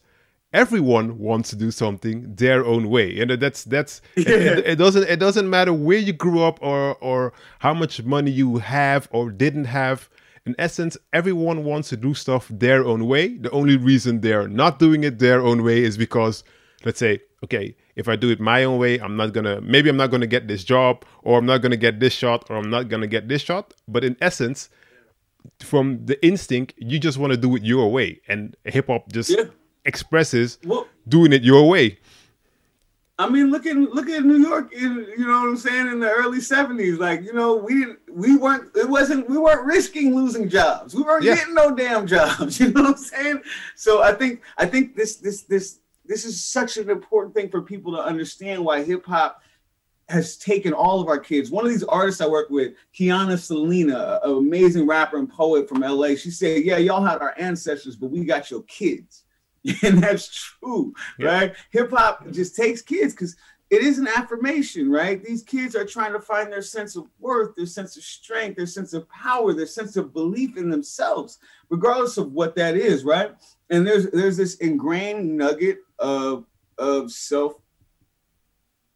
everyone wants to do something their own way. And that's that's yeah. it, it, doesn't it doesn't matter where you grew up or or how much money you have or didn't have. In essence everyone wants to do stuff their own way. The only reason they're not doing it their own way is because let's say okay if i do it my own way i'm not gonna maybe i'm not gonna get this job or i'm not gonna get this shot or i'm not gonna get this shot but in essence from the instinct you just want to do it your way and hip-hop just yeah. expresses well, doing it your way I mean, look at look at New York. In, you know what I'm saying? In the early '70s, like you know, we didn't, we weren't, it wasn't, we weren't risking losing jobs. We weren't yeah. getting no damn jobs. You know what I'm saying? So I think, I think this, this, this, this is such an important thing for people to understand why hip hop has taken all of our kids. One of these artists I work with, Kiana Selena, an amazing rapper and poet from LA, she said, Yeah, y'all had our ancestors, but we got your kids. And that's true, yeah. right? Hip hop just takes kids because it is an affirmation, right? These kids are trying to find their sense of worth, their sense of strength, their sense of power, their sense of belief in themselves, regardless of what that is, right? And there's there's this ingrained nugget of of self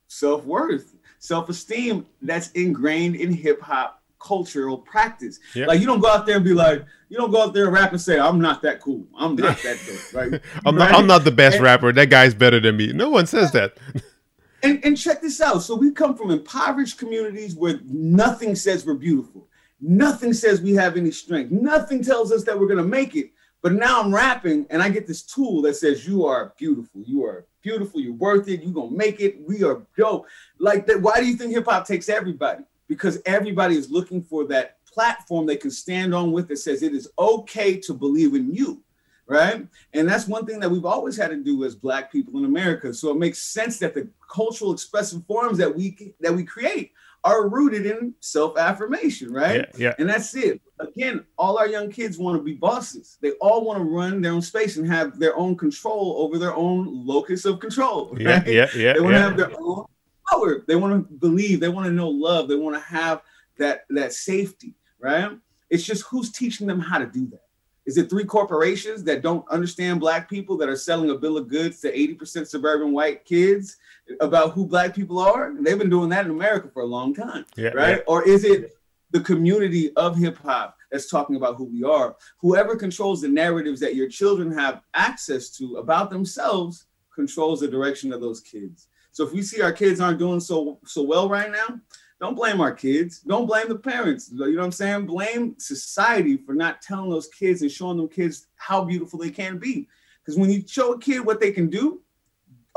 self worth, self esteem that's ingrained in hip hop cultural practice. Yep. Like you don't go out there and be like, you don't go out there and rap and say, I'm not that cool. I'm not that good. Right? I'm, right? Not, I'm not the best and, rapper. That guy's better than me. No one says that. and, and check this out. So we come from impoverished communities where nothing says we're beautiful. Nothing says we have any strength. Nothing tells us that we're gonna make it. But now I'm rapping and I get this tool that says you are beautiful. You are beautiful. You're worth it. You're gonna make it. We are dope. Like that. Why do you think hip hop takes everybody? Because everybody is looking for that platform they can stand on with that says it is okay to believe in you. Right. And that's one thing that we've always had to do as black people in America. So it makes sense that the cultural expressive forms that we that we create are rooted in self-affirmation, right? Yeah, yeah. And that's it. Again, all our young kids want to be bosses. They all want to run their own space and have their own control over their own locus of control. Right? Yeah, yeah, yeah. They want yeah. to have their own power. They want to believe. They want to know love. They want to have that that safety, right? It's just who's teaching them how to do that. Is it three corporations that don't understand black people that are selling a bill of goods to 80% suburban white kids about who black people are? They've been doing that in America for a long time, yeah, right? Yeah. Or is it the community of hip hop that's talking about who we are? Whoever controls the narratives that your children have access to about themselves controls the direction of those kids. So if we see our kids aren't doing so so well right now, don't blame our kids. Don't blame the parents. You know what I'm saying? Blame society for not telling those kids and showing them kids how beautiful they can be. Because when you show a kid what they can do,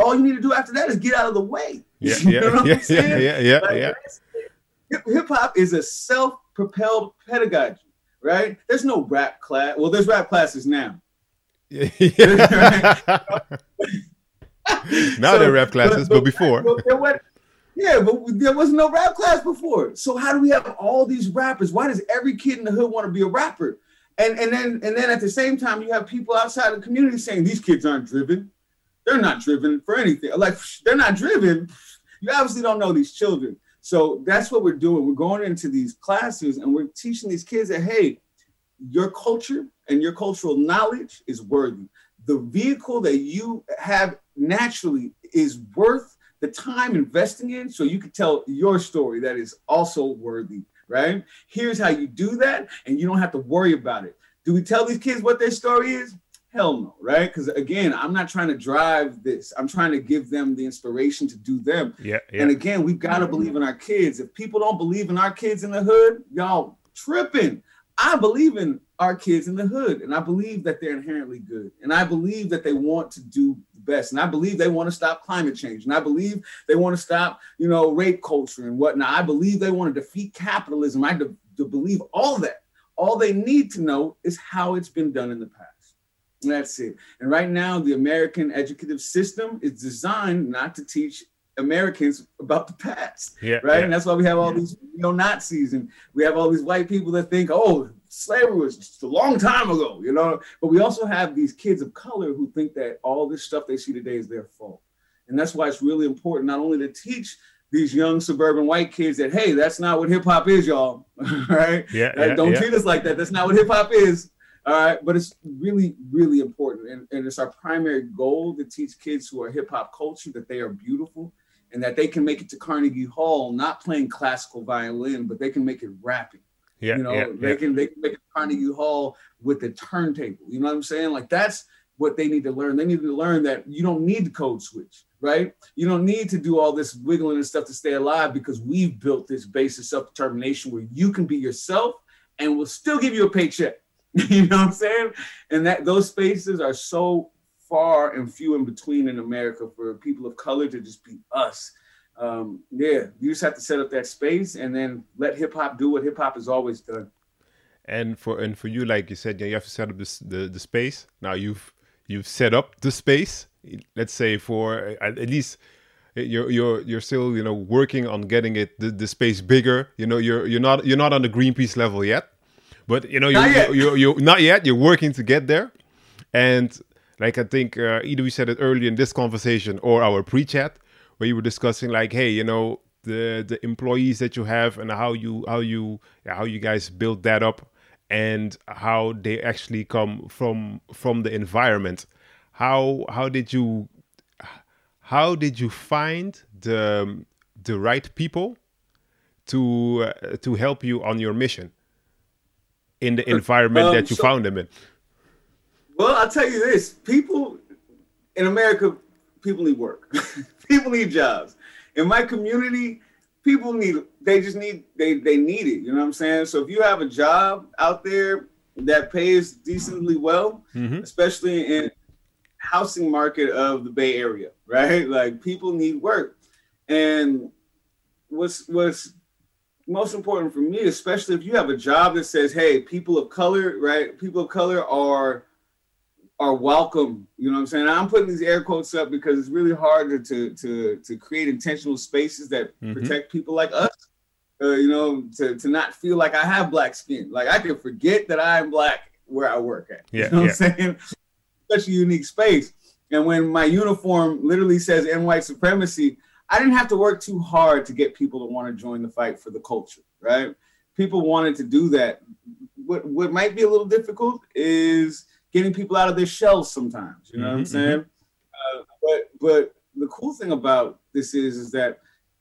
all you need to do after that is get out of the way. Yeah, yeah, yeah, yeah, yeah, yeah, like, yeah. Hip hop is a self-propelled pedagogy, right? There's no rap class. Well, there's rap classes now. Yeah. now so, there are rap classes, but, but, but before. But, yeah, but there was no rap class before. So how do we have all these rappers? Why does every kid in the hood want to be a rapper? And and then and then at the same time, you have people outside the community saying these kids aren't driven. They're not driven for anything. Like they're not driven. You obviously don't know these children. So that's what we're doing. We're going into these classes and we're teaching these kids that hey, your culture and your cultural knowledge is worthy. The vehicle that you have naturally is worth the time investing in so you can tell your story that is also worthy, right? Here's how you do that, and you don't have to worry about it. Do we tell these kids what their story is? Hell no, right? Because again, I'm not trying to drive this. I'm trying to give them the inspiration to do them. Yeah. yeah. And again, we've got to believe in our kids. If people don't believe in our kids in the hood, y'all tripping. I believe in our kids in the hood, and I believe that they're inherently good, and I believe that they want to do best, and I believe they want to stop climate change, and I believe they want to stop, you know, rape culture and whatnot. I believe they want to defeat capitalism. I de- de- believe all that. All they need to know is how it's been done in the past. That's it. And right now, the American educative system is designed not to teach Americans about the past, yeah, right? Yeah. And that's why we have all these you neo Nazis and we have all these white people that think, oh, slavery was just a long time ago, you know. But we also have these kids of color who think that all this stuff they see today is their fault, and that's why it's really important not only to teach these young suburban white kids that hey, that's not what hip hop is, y'all, right? Yeah, yeah don't yeah. treat us like that. That's not what hip hop is. All right, but it's really, really important, and, and it's our primary goal to teach kids who are hip hop culture that they are beautiful and that they can make it to Carnegie Hall, not playing classical violin, but they can make it rapping. Yeah, you know, yeah, they yeah. can they can make it to Carnegie Hall with the turntable. You know what I'm saying? Like that's what they need to learn. They need to learn that you don't need the code switch, right? You don't need to do all this wiggling and stuff to stay alive because we've built this base of self-determination where you can be yourself and we'll still give you a paycheck. you know what I'm saying? And that those spaces are so far and few in between in America for people of color to just be us. Um, yeah, you just have to set up that space and then let hip hop do what hip hop has always done. And for and for you, like you said, yeah, you have to set up this, the the space. Now you've you've set up the space. Let's say for at, at least you're you're you're still you know working on getting it the, the space bigger. You know you're you're not you're not on the Greenpeace level yet, but you know you're Not yet. you're, you're, you're not yet. You're working to get there, and like I think uh, either we said it earlier in this conversation or our pre-chat where you were discussing like, hey, you know the the employees that you have and how you how you yeah, how you guys build that up and how they actually come from from the environment. How how did you how did you find the the right people to uh, to help you on your mission in the environment Um, that you so- found them in? Well, I'll tell you this: people in America, people need work. people need jobs. In my community, people need. They just need. They they need it. You know what I'm saying? So if you have a job out there that pays decently well, Mhm. especially in housing market of the Bay Area, right? Like people need work, and what's what's most important for me, especially if you have a job that says, "Hey, people of color, right? People of color are are welcome." You know what I'm saying? I'm putting these air quotes up because it's really hard to to to, to create intentional spaces that Mhm. protect people like us. Uh, you know, to to not feel like I have black skin. Like I can forget that I'm black where I work at. Yeah, you know yeah. what I'm saying? Such a unique space. And when my uniform literally says "N white supremacy," I didn't have to work too hard to get people to want to join the fight for the culture, right? People wanted to do that. What what might be a little difficult is getting people out of their shells sometimes. You know what I'm Mhm, saying? Uh, but but the cool thing about this is is that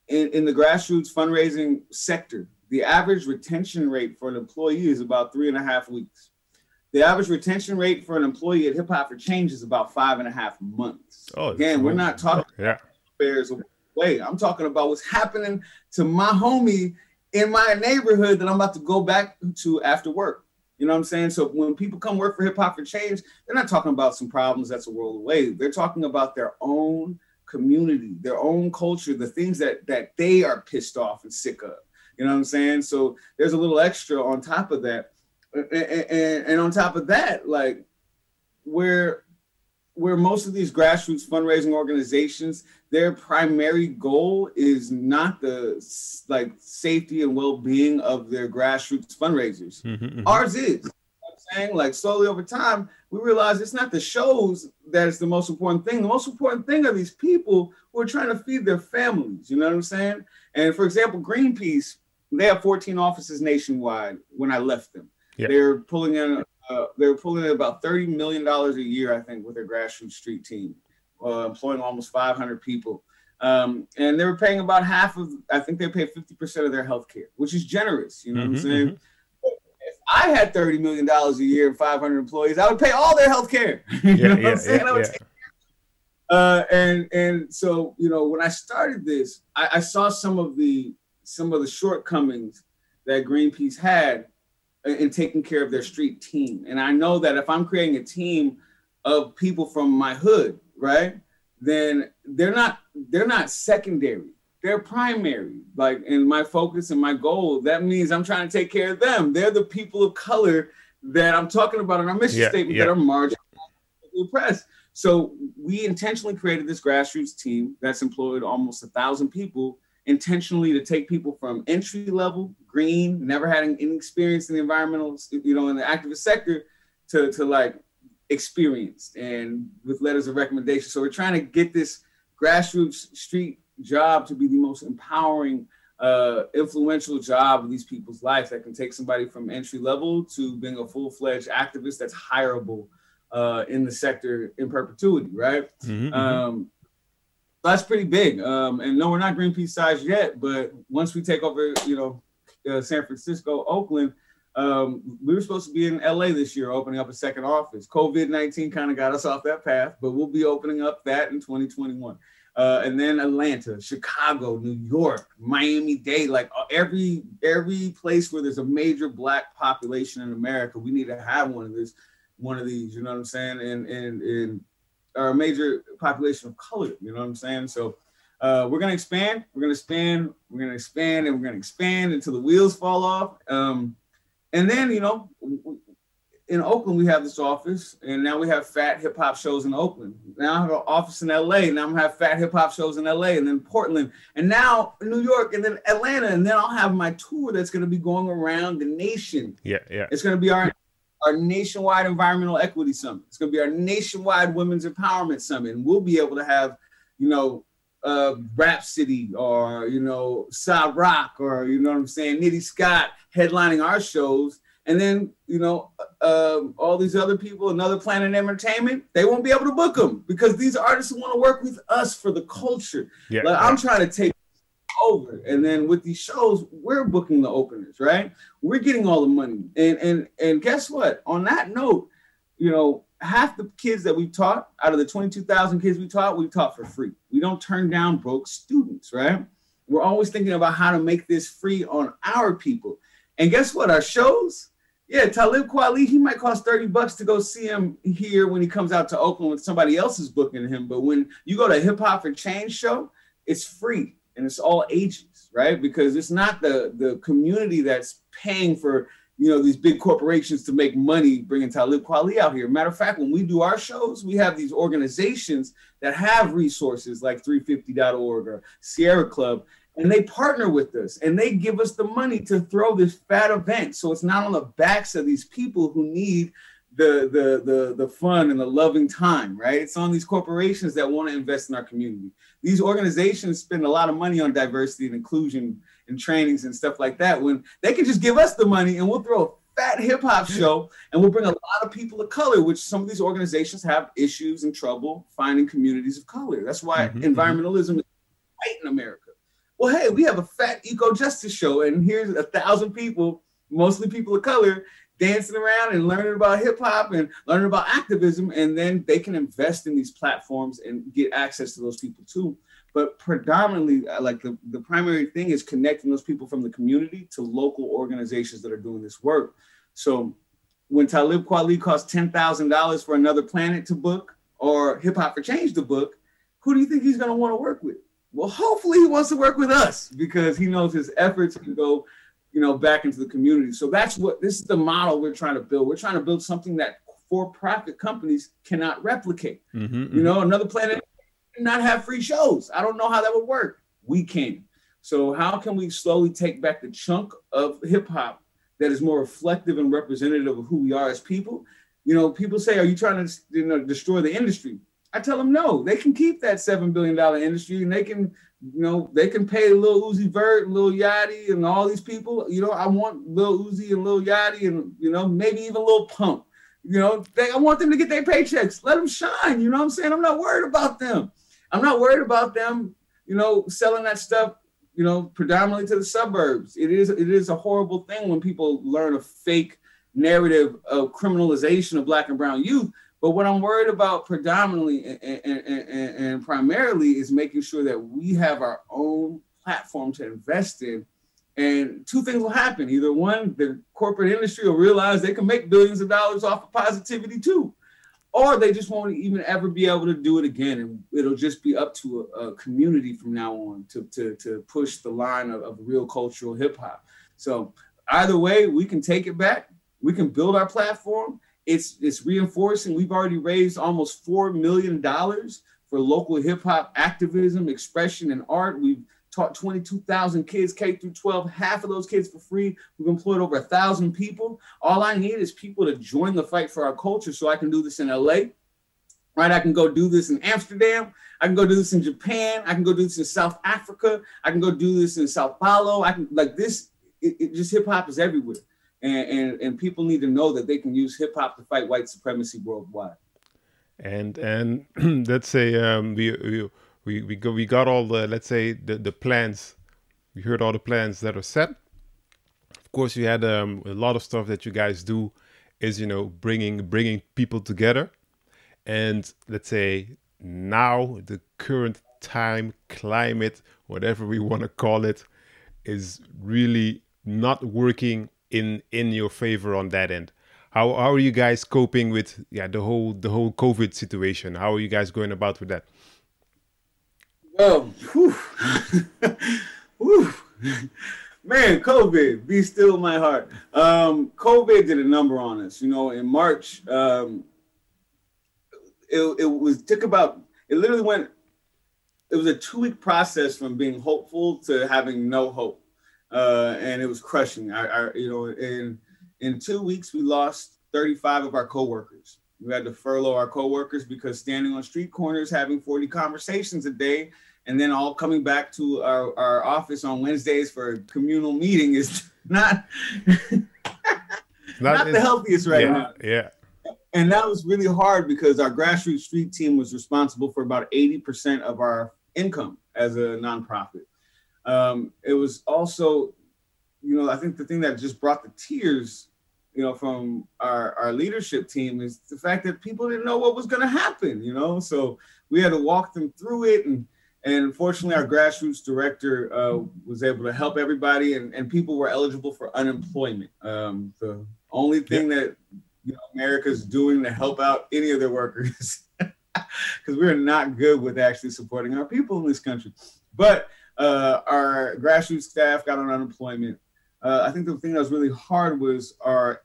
in, in the grassroots fundraising sector, the average retention rate for an employee is about three and a half weeks. The average retention rate for an employee at Hip Hop for Change is about five and a half months. Oh, Again, we're not talking Yeah. affairs away. I'm talking about what's happening to my homie in my neighborhood that I'm about to go back to after work. You know what I'm saying? So when people come work for Hip Hop for Change, they're not talking about some problems that's a world away. They're talking about their own community, their own culture, the things that that they are pissed off and sick of. You know what I'm saying? So there's a little extra on top of that. And, and, and on top of that, like where where most of these grassroots fundraising organizations their primary goal is not the like safety and well-being of their grassroots fundraisers. Mhm, mhm. ours is. You know i'm saying? Like slowly over time we realize it's not the shows that is the most important thing. The most important thing are these people who are trying to feed their families. You know what i'm saying? And for example greenpeace they have 14 offices nationwide when i left them. Yeah. they're pulling in uh, they were pulling in about 30 million dollars a year i think with their grassroots street team uh, employing almost 500 people um, and they were paying about half of i think they paid 50% of their health care which is generous you know Mhm, what i'm saying if I had thirty million dollars a year and five hundred employees, I would pay all their health care. you Yeah, know what yeah, I'm saying? Yeah, yeah. take- Uh, and and so you know, when I started this, I, I saw some of the some of the shortcomings that Greenpeace had, in taking care of their street team. And I know that if I'm creating a team of people from my hood, right, then they're not they're not secondary. They're primary. Like in my focus and my goal, that means I'm trying to take care of them. They're the people of color that I'm talking about in our mission yeah, statement yeah. that are marginalized, oppressed. So we intentionally created this grassroots team that's employed almost a thousand people intentionally to take people from entry level, green, never had any experience in the environmental, you know, in the activist sector, to, to like experienced and with letters of recommendation. So we're trying to get this grassroots street job to be the most empowering, uh, influential job of these people's life that can take somebody from entry level to being a full fledged activist that's hireable uh, in the sector in perpetuity, right? Mm-hmm, mm-hmm. um, that's pretty big. Um, and no, we're not Greenpeace size yet, but once we take over, you know, uh, San Francisco, Oakland, um, we were supposed to be in LA this year, opening up a second office. COVID 19 kind of got us off that path, but we'll be opening up that in 2021. Uh, and then Atlanta, Chicago, New York, Miami Dade, like uh, every every place where there's a major black population in America, we need to have one of this, one of these. You know what I'm saying? And and and a major population of color. You know what I'm saying? So uh, we're gonna expand. We're gonna expand. We're gonna expand, and we're gonna expand until the wheels fall off. Um, and then you know, in Oakland we have this office, and now we have fat hip hop shows in Oakland. Now I have an office in LA. Now I'm gonna have fat hip hop shows in LA, and then Portland, and now New York, and then Atlanta, and then I'll have my tour that's gonna be going around the nation. Yeah, yeah. It's gonna be our our nationwide environmental equity summit. It's going to be our nationwide women's empowerment summit, and we'll be able to have, you know, uh, Rapsody or you know, Sa-Roc or you know what I'm saying, Nitty Scott headlining our shows, and then you know, uh, all these other people, another Planet Entertainment, they won't be able to book them because these artists want to work with us for the culture. Yeah, like. I'm trying to take over. And then with these shows, we're booking the openers, right? We're getting all the money. And and and guess what? On that note, you know, half the kids that we taught out of the 22,000 kids we taught, we taught for free. We don't turn down broke students, right? We're always thinking about how to make this free on our people. And guess what? Our shows, yeah, Talib Kweli, he might cost 30 bucks to go see him here when he comes out to Oakland when somebody else is booking him. But when you go to Hip Hop for Change show, it's free and it's all ages, right? Because it's not the the community that's paying for you know these big corporations to make money bringing Talib Kweli out here. Matter of fact, when we do our shows, we have these organizations that have resources like 350.org or Sierra Club, and they partner with us and they give us the money to throw this fat event. So it's not on the backs of these people who need the the the the fun and the loving time, right? It's on these corporations that want to invest in our community. These organizations spend a lot of money on diversity and inclusion and trainings and stuff like that. When they can just give us the money and we'll throw a fat hip hop show and we'll bring a lot of people of color, which some of these organizations have issues and trouble finding communities of color. That's why mm-hmm, mm-hmm. environmentalism is right in America. Well, hey, we have a fat eco justice show, and here's a thousand people, mostly people of color, dancing around and learning about hip hop and learning about activism, and then they can invest in these platforms and get access to those people too. But predominantly, uh, like the, the primary thing is connecting those people from the community to local organizations that are doing this work. So when Talib Kweli costs $10,000 for another planet to book or Hip Hop for Change to book, who do you think he's going to want to work with? Well, hopefully he wants to work with us because he knows his efforts can go you know, back into the community. So that's what this is the model we're trying to build. We're trying to build something that for-profit companies cannot replicate. Mm-hmm, you mm-hmm. know, another planet not have free shows. I don't know how that would work. We can. So how can we slowly take back the chunk of hip hop that is more reflective and representative of who we are as people? You know, people say, "Are you trying to you know, destroy the industry?" I tell them, "No. They can keep that seven billion dollar industry, and they can you know, they can pay Lil Uzi Vert, Lil Yachty, and all these people. You know, I want Lil Uzi and Lil Yachty, and you know, maybe even Lil Pump. You know, they, I want them to get their paychecks. Let them shine. You know what I'm saying? I'm not worried about them. I'm not worried about them. You know, selling that stuff. You know, predominantly to the suburbs. It is it is a horrible thing when people learn a fake narrative of criminalization of Black and Brown youth but what I'm worried about predominantly and, and, and, and, primarily is making sure that we have our own platform to invest in And two things will happen. Either one, the corporate industry will realize they can make billions of dollars off of positivity too, or they just won't even ever be able to do it again. And it'll just be up to a, a community from now on to, to, to push the line of, of real cultural hip hop. So either way, we can take it back. We can build our platform. It's it's reinforcing. We've already raised almost four million dollars for local hip hop activism, expression, and art. We've taught 22,000 kids K through 12, half of those kids for free. We've employed over a thousand people. All I need is people to join the fight for our culture so I can do this in LA. Right, I can go do this in Amsterdam. I can go do this in Japan. I can go do this in South Africa. I can go do this in Sao Paulo. I can like this. It, it just hip hop is everywhere, and, and and people need to know that they can use hip hop to fight white supremacy worldwide. And and let's say um, we, we we we go we got all the let's say the the plans. We heard all the plans that are set. Of course you had um, a lot of stuff that you guys do is you know bringing bringing people together. And let's say now the current time climate whatever we want to call it is really not working in in your favor on that end. How, how are you guys coping with yeah the whole the whole covid situation? How are you guys going about with that Oh, whew. whew. man, COVID, be still my heart. Um, COVID did a number on us. You know, in March, um, it, it was took about. It literally went. It was a two week process from being hopeful to having no hope, uh, and it was crushing. I, I, you know, in in two weeks we lost 35 of our coworkers. We had to furlough our coworkers because standing on street corners, having 40 conversations a day, and then all coming back to our, our office on Wednesdays for a communal meeting is not not, not the healthiest right yeah, now. Yeah. And that was really hard because our grassroots street team was responsible for about 80% of our income as a nonprofit. Um, it was also, you know, I think the thing that just brought the tears you know, from our, our leadership team is the fact that people didn't know what was going to happen, you know? So we had to walk them through it. And, and fortunately, our grassroots director uh, was able to help everybody, and, and people were eligible for unemployment. Um, the only thing that you know, America's doing to help out any of their workers, because we're not good with actually supporting our people in this country. But uh, our grassroots staff got on unemployment uh, I think the thing that was really hard was our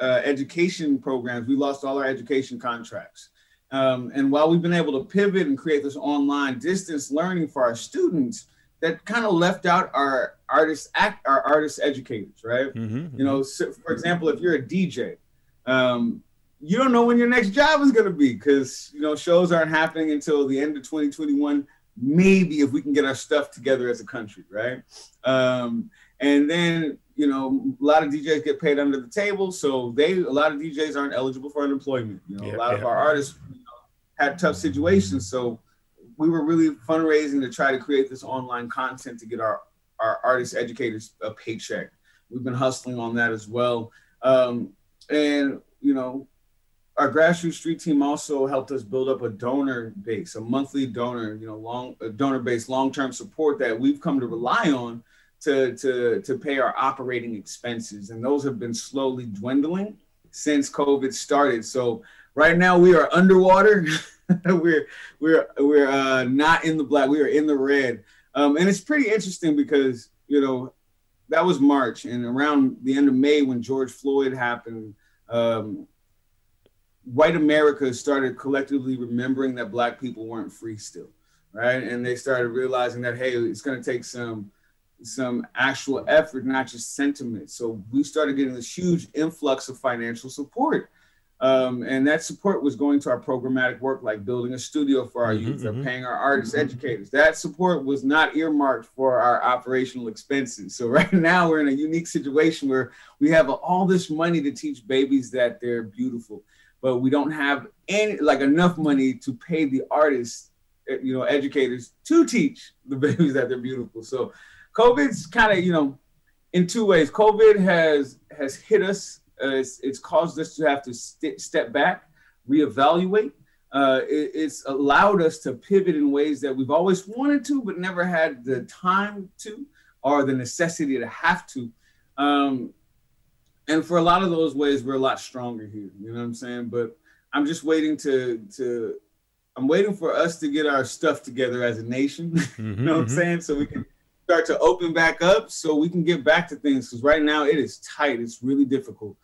uh, education programs. We lost all our education contracts. Um, and while we've been able to pivot and create this online distance learning for our students, that kind of left out our artists act our artist educators, right? Mm-hmm, you know, so for example, if you're a DJ, um, you don't know when your next job is going to be because you know shows aren't happening until the end of 2021. Maybe if we can get our stuff together as a country, right? Um, and then, you know, a lot of DJs get paid under the table. So they, a lot of DJs aren't eligible for unemployment. You know, a lot of our artists you know, had tough situations. So we were really fundraising to try to create this online content to get our, our artist educators a paycheck. We've been hustling on that as well. Um, and, you know, our grassroots street team also helped us build up a donor base, a monthly donor, you know, long donor base, long-term support that we've come to rely on to, to, to pay our operating expenses. And those have been slowly dwindling since COVID started. So right now we are underwater. we're we're we're uh, not in the black. We are in the red. Um, and it's pretty interesting because you know that was March, and around the end of May when George Floyd happened, um, white America started collectively remembering that black people weren't free still, right? And they started realizing that hey, it's going to take some some actual effort, not just sentiment. So we started getting this huge influx of financial support. Um, and that support was going to our programmatic work, like building a studio for our mm-hmm, youth, mm-hmm. or paying our artists, mm-hmm. educators. That support was not earmarked for our operational expenses. So right now we're in a unique situation where we have all this money to teach babies that they're beautiful, but we don't have any like enough money to pay the artists, eh, you know, educators to teach the babies that they're beautiful. So COVID's kind of you know in two ways. COVID has has hit us. Uh, it's, it's caused us to have to st- step back, reevaluate. Uh, it, it's allowed us to pivot in ways that we've always wanted to, but never had the time to. or the necessity to have to. Um, and for a lot of those ways, we're a lot stronger here. You know what I'm saying? But I'm just waiting to to I'm waiting for us to get our stuff together as a nation. Mm-hmm, you know what I'm mm-hmm. saying? So we can start to open back up, so we can get back to things. Because right now it is tight. It's really difficult.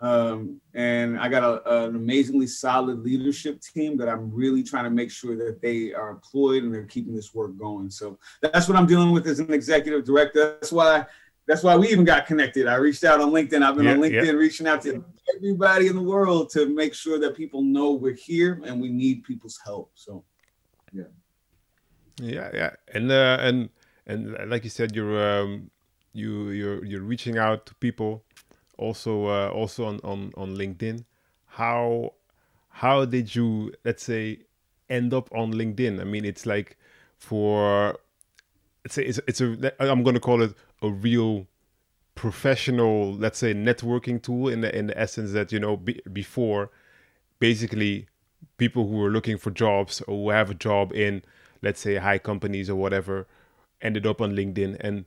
Um, and I got a, an amazingly solid leadership team that I'm really trying to make sure that they are employed and they're keeping this work going. So that's what I'm dealing with as an executive director. That's why that's why we even got connected. I reached out on LinkedIn. I've been yeah, on LinkedIn yeah. reaching out to everybody in the world to make sure that people know we're here and we need people's help. So, yeah. Yeah, yeah, and uh, and and like you said, you're um, you you're you're reaching out to people, also uh, also on on on LinkedIn. How how did you let's say end up on LinkedIn? I mean, it's like for let's say it's it's a I'm going to call it a real professional let's say networking tool in the in the essence that you know be, before basically people who were looking for jobs or who have a job in let's say high companies or whatever ended up on linkedin and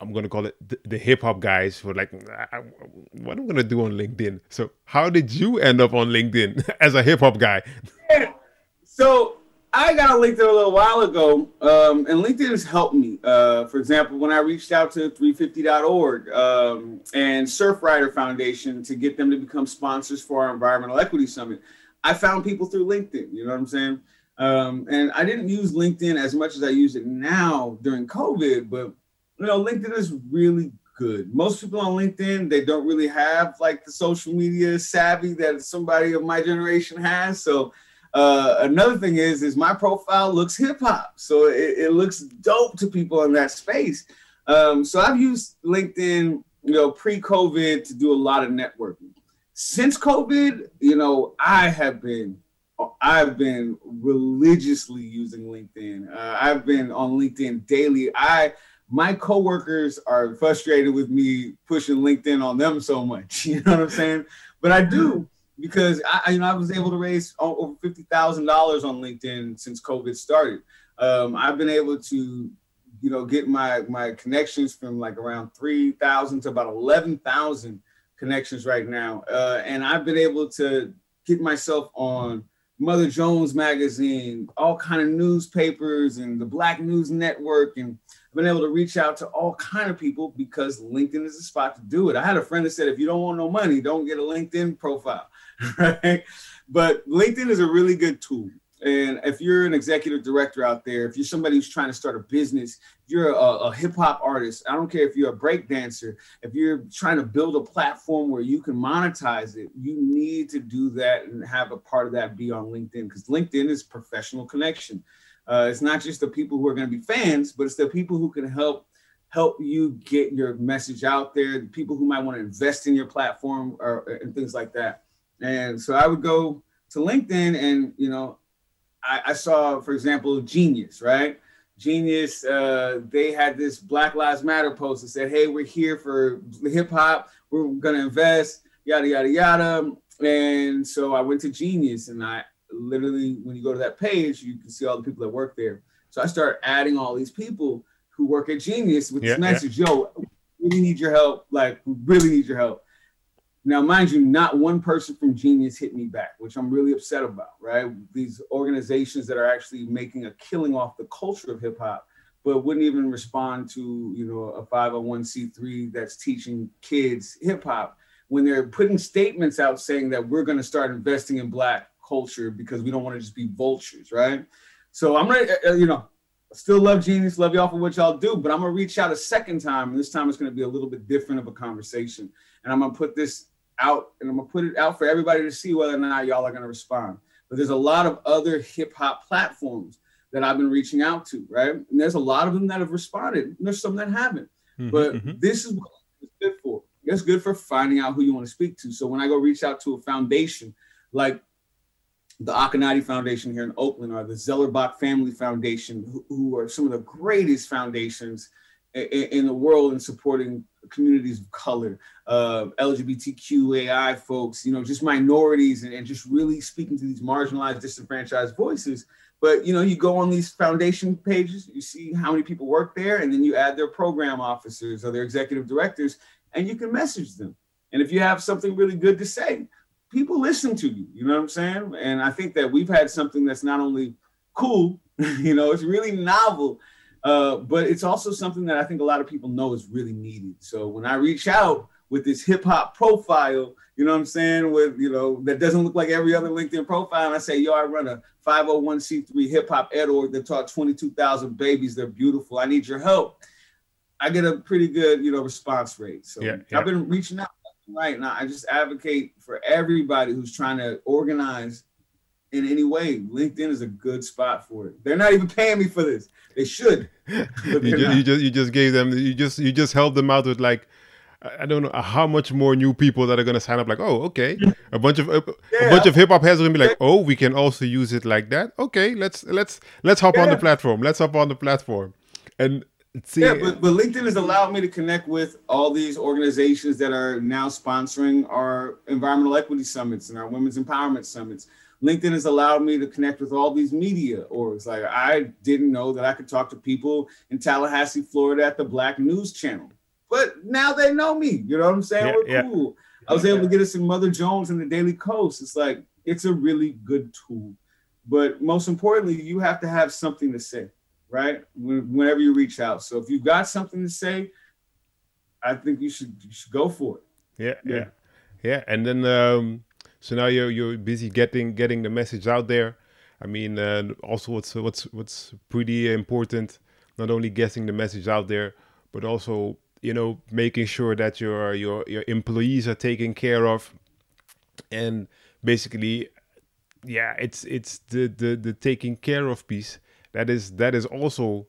i'm to call it the, the hip hop guys were like what am i to do on linkedin so how did you end up on linkedin as a hip hop guy so I got on LinkedIn a little while ago, um, and LinkedIn has helped me. Uh, for example, when I reached out to 350.org um, and Surfrider Foundation to get them to become sponsors for our Environmental Equity Summit, I found people through LinkedIn. You know what I'm saying? Um, and I didn't use LinkedIn as much as I use it now during COVID, but you know, LinkedIn is really good. Most people on LinkedIn, they don't really have like the social media savvy that somebody of my generation has. So uh, another thing is, is my profile looks hip hop, so it, it, looks dope to people in that space. Um, so I've used LinkedIn, you know, pre-COVID to do a lot of networking. Since COVID, you know, I have been, I've been religiously using LinkedIn. Uh, I've been on LinkedIn daily. I my coworkers are frustrated with me pushing LinkedIn on them so much. You know what I'm saying? But I do because I, you know, I was able to raise over fifty thousand dollars on LinkedIn since COVID started. Um, I've been able to, you know, get my my connections from like around three thousand to about eleven thousand connections right now, uh, and I've been able to get myself on Mother Jones magazine, all kind of newspapers, and the Black News Network, and I've been able to reach out to all kind of people because LinkedIn is the spot to do it. I had a friend that said, if you don't want no money, don't get a LinkedIn profile. right? But LinkedIn is a really good tool. And if you're an executive director out there, if you're somebody who's trying to start a business, you're a, a hip hop artist, I don't care if you're a break dancer, if you're trying to build a platform where you can monetize it, you need to do that and have a part of that be on LinkedIn because LinkedIn is professional connection. Uh, it's not just the people who are going to be fans, but it's the people who can help help you get your message out there, the people who might want to invest in your platform or and things like that. And so I would go to LinkedIn and, you know, I, I saw, for example, Genius, right? Genius, uh, they had this Black Lives Matter post that said, hey, we're here for hip hop. We're going to invest, yada, yada, yada. And so I went to Genius and I literally, when you go to that page, you can see all the people that work there. So I started adding all these people who work at Genius with yeah, this message, yeah. yo, we really need your help. Like, we really need your help. Now, mind you, not one person from Genius hit me back, which I'm really upset about, right? These organizations that are actually making a killing off the culture of hip hop, but wouldn't even respond to, you know, a 501c3 that's teaching kids hip hop when they're putting statements out saying that we're going to start investing in black culture because we don't want to just be vultures, right? So I'm ready, uh, uh, you know, still love Genius, love y'all for what y'all do, but I'm gonna reach out a second time, and this time it's gonna be a little bit different of a conversation. And I'm gonna put this out and I'm gonna put it out for everybody to see whether or not y'all are gonna respond. But there's a lot of other hip hop platforms that I've been reaching out to, right? And there's a lot of them that have responded. And there's some that haven't. Mm-hmm, but mm-hmm. this is what it's good for. It's good for finding out who you want to speak to. So when I go reach out to a foundation like the Akonadi Foundation here in Oakland or the Zellerbach Family Foundation, who, who are some of the greatest foundations in, in the world in supporting communities of color, uh, LGBTQAI folks, you know, just minorities, and, and just really speaking to these marginalized, disenfranchised voices. But you know, you go on these foundation pages, you see how many people work there, and then you add their program officers or their executive directors, and you can message them. And if you have something really good to say, people listen to you. You know what I'm saying? And I think that we've had something that's not only cool, you know, it's really novel, uh, but it's also something that I think a lot of people know is really needed. So when I reach out with this hip hop profile, you know what I'm saying, with you know that doesn't look like every other LinkedIn profile, and I say, yo, I run a 501c3 hip hop ed org that taught 22,000 babies. They're beautiful. I need your help. I get a pretty good, you know, response rate. So yeah, yeah. I've been reaching out right now. I just advocate for everybody who's trying to organize in any way. LinkedIn is a good spot for it. They're not even paying me for this. They should. you, just, you just you just gave them you just you just helped them out with like I don't know how much more new people that are gonna sign up. Like, oh, okay, a bunch of a, yeah. a bunch of hip hop heads are gonna be like, oh, we can also use it like that. Okay, let's let's let's hop yeah. on the platform. Let's hop on the platform, and see. Yeah, but, but LinkedIn has allowed me to connect with all these organizations that are now sponsoring our environmental equity summits and our women's empowerment summits. LinkedIn has allowed me to connect with all these media orgs. Like I didn't know that I could talk to people in Tallahassee, Florida at the Black News Channel but now they know me. You know what I'm saying? Yeah, We're yeah. cool. I was able to get us in Mother Jones and the Daily Kos. It's like it's a really good tool. But most importantly, you have to have something to say, right? Whenever you reach out. So if you've got something to say, I think you should you should go for it. Yeah, yeah, yeah. yeah. And then um, so now you're you're busy getting getting the message out there. I mean, uh, also what's what's what's pretty important, not only getting the message out there, but also you know making sure that your your your employees are taken care of and basically yeah it's it's the the the taking care of piece that is that is also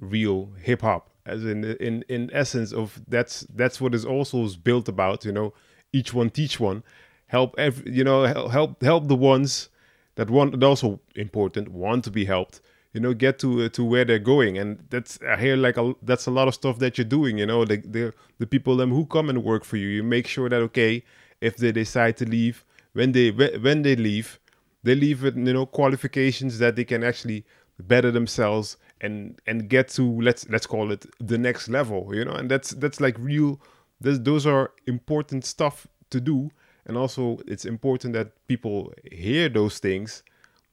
real hip hop as in in in essence of that's that's what is also built about you know each one teach one help every you know help help the ones that want and also important want to be helped you know get to uh, to where they're going. And that's i hear like a, that's a lot of stuff that you're doing you know the, the the people them who come and work for you you make sure that okay if they decide to leave when they when they leave they leave with you know qualifications that they can actually better themselves and and get to let's let's call it the next level you know? And that's that's like real those are important stuff to do and also it's important that people hear those things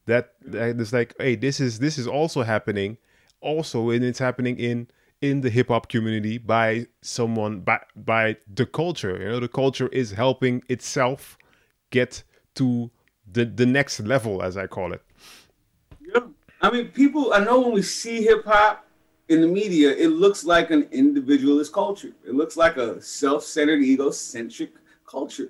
that, it's like hey this is this is also happening. Also and it's happening in in the hip hop community by someone by by the culture. You know the culture is helping itself get to the the next level as i call it. Yeah i mean people i know when we see hip hop in the media it looks like an individualist culture. It looks like a self-centered egocentric culture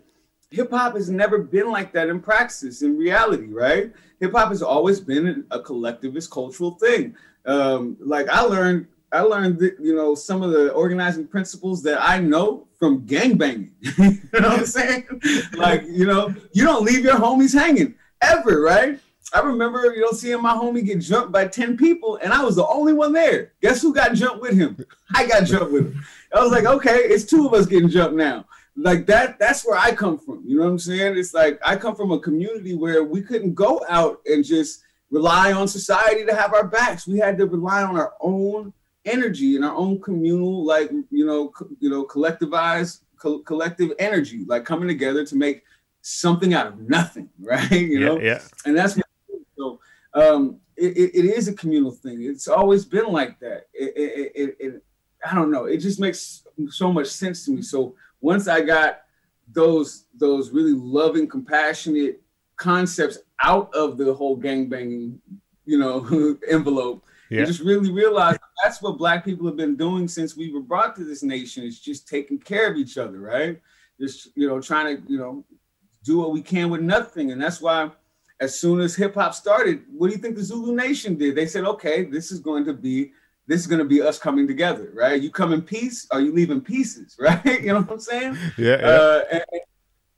hip hop has never been like that in praxis, in reality, right? Hip hop has always been a collectivist cultural thing. Um, like I learned, I learned that, you know, some of the organizing principles that I know from gangbanging. you know what I'm saying? like, you know, you don't leave your homies hanging ever, right? I remember, you know, seeing my homie get jumped by 10 people and I was the only one there. Guess who got jumped with him? I got jumped with him. I was like, okay, it's two of us getting jumped now like that that's where i come from you know what i'm saying? It's like i come from a community where we couldn't go out and just rely on society to have our backs. We had to rely on our own energy and our own communal like you know co- you know collectivized co- collective energy like coming together to make something out of nothing right you yeah, know? yeah. And that's what so um it, it, it is a communal thing. It's always been like that. It, it, it, it i don't know. It just makes so much sense to me. So once I got those those really loving, compassionate concepts out of the whole gangbanging, you know, envelope, yeah. just really realized that's what Black people have been doing since we were brought to this nation. It's just taking care of each other, right? Just you know, trying to you know do what we can with nothing, and that's why. As soon as hip hop started, what do you think the Zulu Nation did? They said, "Okay, this is going to be this is going to be us coming together, right? You come in peace or you leave in pieces, right? you know what I'm saying? Yeah. yeah. Uh, and,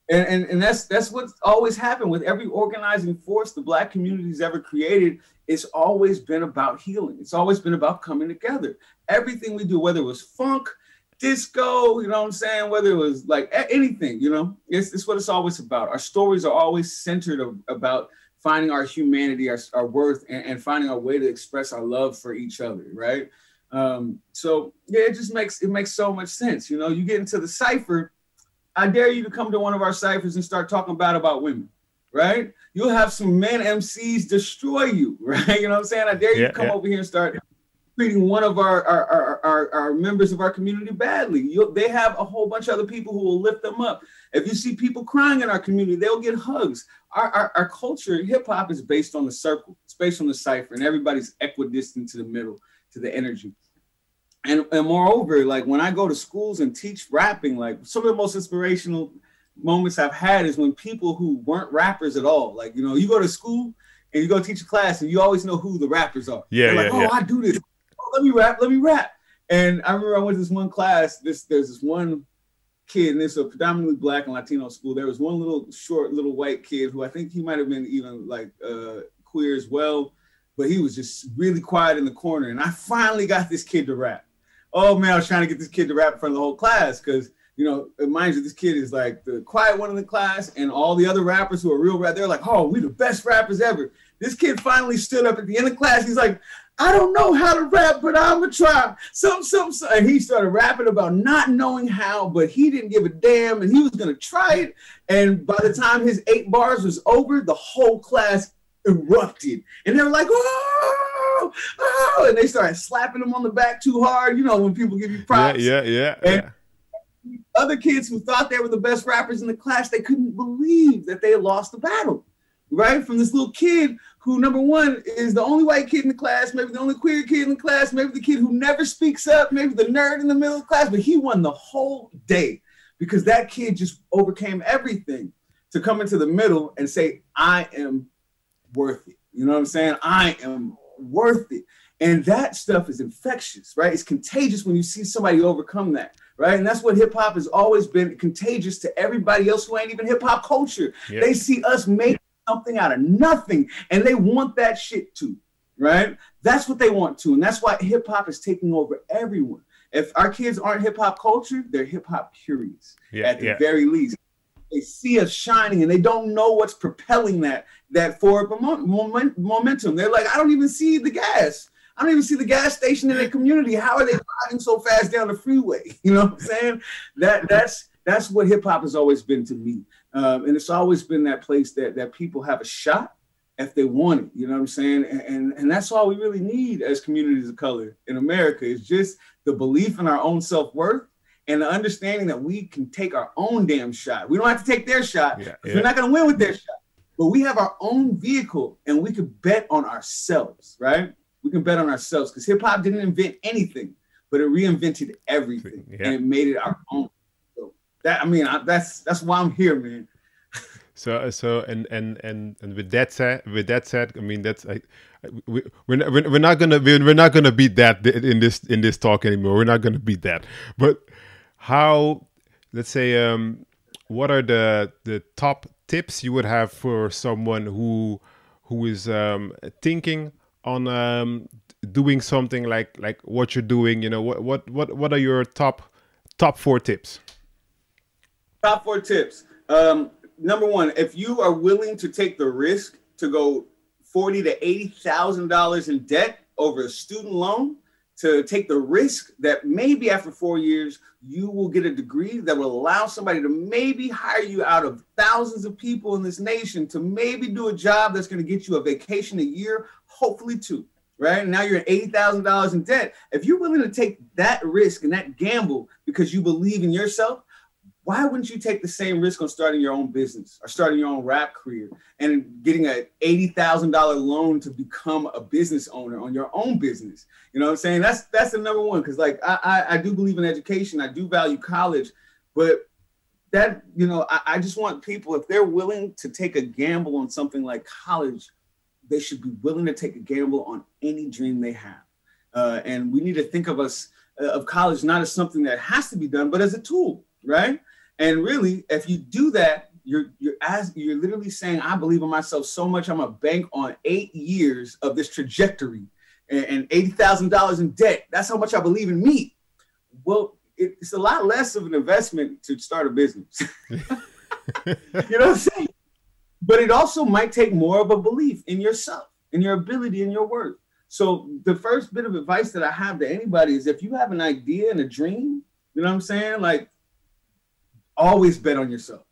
and, and, and that's that's what's always happened with every organizing force the black community's ever created. It's always been about healing. It's always been about coming together. Everything we do, whether it was funk, disco, you know what I'm saying? Whether it was like anything, you know, it's, it's what it's always about. Our stories are always centered of, about finding our humanity, our, our worth, and, and, finding our way to express our love for each other, right? Um, so yeah, it just makes it makes so much sense. You know, you get into the cipher. I dare you to come to one of our ciphers and start talking bad about women, right? You'll have some men MCs destroy you, right? You know what I'm saying? I dare you yeah, to come yeah. over here and start treating one of our our, our, our, our members of our community badly. you they have a whole bunch of other people who will lift them up. If you see people crying in our community, they'll get hugs. Our, our, our culture, hip hop is based on the circle, it's based on the cipher, and everybody's equidistant to the middle, to the energy. And, and moreover, like when I go to schools and teach rapping, like some of the most inspirational moments I've had is when people who weren't rappers at all, like, you know, you go to school and you go teach a class and you always know who the rappers are. Yeah. They're like, yeah, oh, yeah. I do this let me rap, let me rap. And I remember I went to this one class. This there's this one kid, and it's a predominantly black and Latino school. There was one little short little white kid who I think he might have been even like uh, queer as well, but he was just really quiet in the corner. And I finally got this kid to rap. Oh man, I was trying to get this kid to rap in front of the whole class because you know, mind you, this kid is like the quiet one in the class, and all the other rappers who are real rap, they're like, oh, we the best rappers ever. This kid finally stood up at the end of class. He's like, I don't know how to rap, but I'm gonna try. Some, some, some. And he started rapping about not knowing how, but he didn't give a damn, and he was gonna try it. And by the time his eight bars was over, the whole class erupted, and they were like, "Oh, oh!" And they started slapping him on the back too hard. You know when people give you props. Yeah, yeah, yeah. And yeah. Other kids who thought they were the best rappers in the class, they couldn't believe that they had lost the battle right? From this little kid who, number one, is the only white kid in the class, maybe the only queer kid in the class, maybe the kid who never speaks up, maybe the nerd in the middle of class, but he won the whole day because that kid just overcame everything to come into the middle and say, I am worth it. You know what I'm saying? I am worth it. And that stuff is infectious, right? It's contagious when you see somebody overcome that, right? And that's what hip hop has always been contagious to everybody else who ain't even hip hop culture. Yeah. They see us make something out of nothing and they want that shit too, right? That's what they want to. And that's why hip hop is taking over everyone. If our kids aren't hip hop culture, they're hip hop curious yeah, at the yeah. very least. They see us shining and they don't know what's propelling that that forward momentum. They're like, I don't even see the gas. I don't even see the gas station in their community. How are they driving so fast down the freeway? You know what I'm saying? That that's that's what hip hop has always been to me. Um, and it's always been that place that that people have a shot if they want it. You know what I'm saying? And, and, and that's all we really need as communities of color in America is just the belief in our own self worth and the understanding that we can take our own damn shot. We don't have to take their shot. Yeah, yeah. We're not going to win with their shot, but we have our own vehicle and we can bet on ourselves, right? We can bet on ourselves because hip hop didn't invent anything, but it reinvented everything yeah. and it made it our own that I mean, I, that's that's why I'm here, man. So so and and and and with that said, with that said, I mean that's like we, we're not, we're not gonna we're not gonna beat that in this in this talk anymore. We're not gonna beat that. But how? Let's say, um, what are the the top tips you would have for someone who who is um, thinking on um, doing something like like what you're doing? You know, what what what what are your top top four tips? Top four tips. Um, number one, if you are willing to take the risk to go forty to eighty thousand dollars in debt over a student loan, to take the risk that maybe after four years you will get a degree that will allow somebody to maybe hire you out of thousands of people in this nation to maybe do a job that's going to get you a vacation a year, hopefully two. Right now you're eighty thousand dollars in debt. If you're willing to take that risk and that gamble because you believe in yourself, why wouldn't you take the same risk on starting your own business or starting your own rap career and getting a $80,000 loan to become a business owner on your own business? You know what I'm saying? That's that's the number one because like I, I, I do believe in education. I do value college, but that you know I, I just want people if they're willing to take a gamble on something like college, they should be willing to take a gamble on any dream they have. Uh, and we need to think of us uh, of college not as something that has to be done, but as a tool, right? And really, if you do that, you're you're as you're literally saying, I believe in myself so much, I'm a bank on eight years of this trajectory and, and eighty thousand dollars in debt. That's how much I believe in me. Well, it's a lot less of an investment to start a business. you know what I'm saying? But it also might take more of a belief in yourself, in your ability, in your worth. So the first bit of advice that I have to anybody is if you have an idea and a dream, you know what I'm saying? Like always bet on yourself.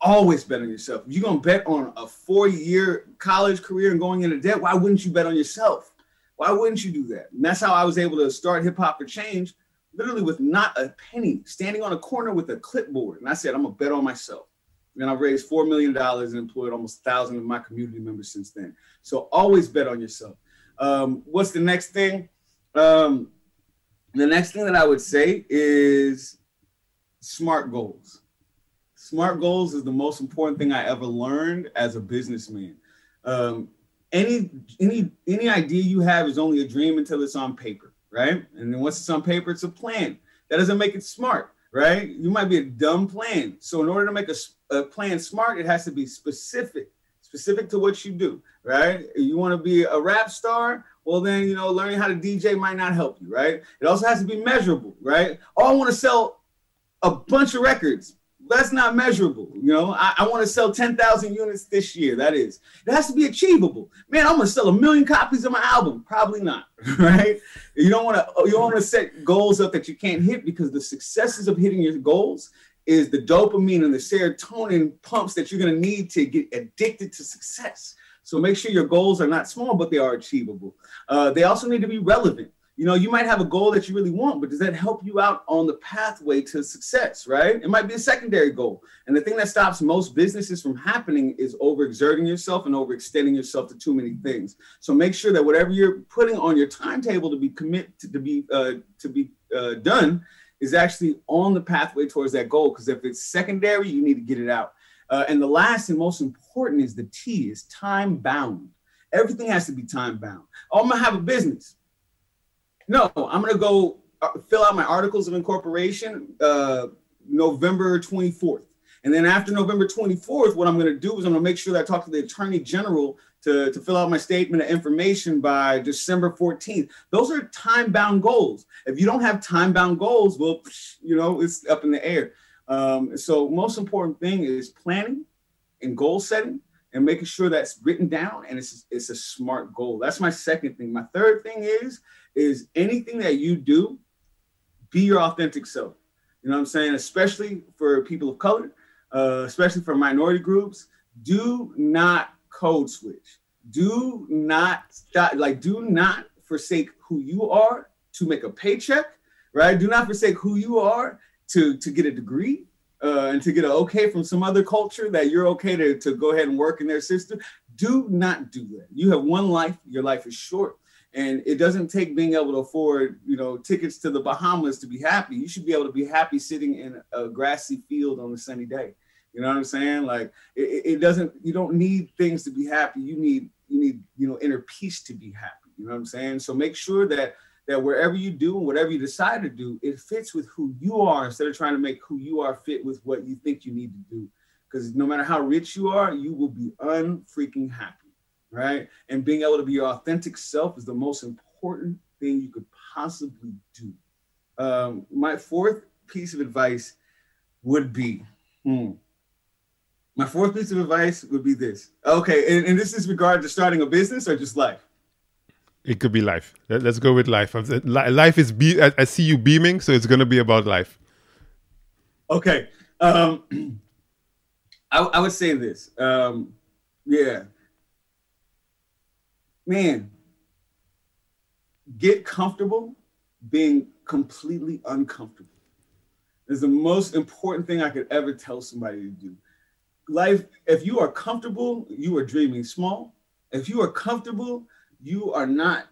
Always bet on yourself. If you're gonna bet on a four-year college career and going into debt, why wouldn't you bet on yourself? Why wouldn't you do that? And that's how I was able to start Hip Hop for Change, literally with not a penny, standing on a corner with a clipboard. And I said, I'm gonna bet on myself. And I've raised $4 million and employed almost 1,000 of my community members since then. So always bet on yourself. Um, what's the next thing? Um, the next thing that I would say is smart goals. Smart goals is the most important thing I ever learned as a businessman. Um, any any any idea you have is only a dream until it's on paper, right? And then once it's on paper, it's a plan. That doesn't make it smart right? You might be a dumb plan. So in order to make a, a plan smart, it has to be specific, specific to what you do, right? You want to be a rap star, well then you know learning how to DJ might not help you, right? It also has to be measurable, right? Oh, I want to sell a bunch of records that's not measurable. You know, I, I want to sell 10,000 units this year. That is, it has to be achievable. Man, I'm to sell a million copies of my album. Probably not, right? You don't want to, you don't want to set goals up that you can't hit because the successes of hitting your goals is the dopamine and the serotonin pumps that you're to need to get addicted to success. So make sure your goals are not small, but they are achievable. Uh, they also need to be relevant you know, you might have a goal that you really want, but does that help you out on the pathway to success, right? It might be a secondary goal. And the thing that stops most businesses from happening is overexerting yourself and overextending yourself to too many things. So make sure that whatever you're putting on your timetable to be commit to, to be uh, to be uh, done is actually on the pathway towards that goal. Because if it's secondary, you need to get it out. Uh, and the last and most important is the T is time bound. Everything has to be time bound. Oh, I'm gonna have a business no, I'm gonna go uh, fill out my articles of incorporation uh, November 24th. And then after November 24th, what I'm going to do is I'm going to make sure that I talk to the attorney general to, to fill out my statement of information by December 14th. Those are time bound goals. If you don't have time bound goals, well, you know, it's up in the air. Um, so, most important thing is planning and goal setting and making sure that's written down and it's, it's a smart goal. That's my second thing. My third thing is is anything that you do, be your authentic self. You know what I'm saying? Especially for people of color, uh, especially for minority groups, do not code switch. Do not stop, like do not forsake who you are to make a paycheck, right? Do not forsake who you are to to get a degree uh, and to get an okay from some other culture that you're okay to, to go ahead and work in their system. Do not do that. You have one life. Your life is short. And it doesn't take being able to afford, you know, tickets to the Bahamas to be happy. You should be able to be happy sitting in a grassy field on a sunny day. You know what I'm saying? Like it, it doesn't. You don't need things to be happy. You need you need you know inner peace to be happy. You know what I'm saying? So make sure that that wherever you do and whatever you decide to do, it fits with who you are instead of trying to make who you are fit with what you think you need to do. Because no matter how rich you are, you will be unfreaking happy right? And being able to be your authentic self is the most important thing you could possibly do. Um, my fourth piece of advice would be, hmm, my fourth piece of advice would be this. Okay, and, and this is regard to starting a business or just life. It could be life. Let's go with life. Life is be. I see you beaming, so it's going to be about life. Okay. Um, I, I would say this. Um, yeah man, get comfortable being completely uncomfortable. Is the most important thing I could ever tell somebody to do. Life, if you are comfortable, you are dreaming small. If you are comfortable, you are not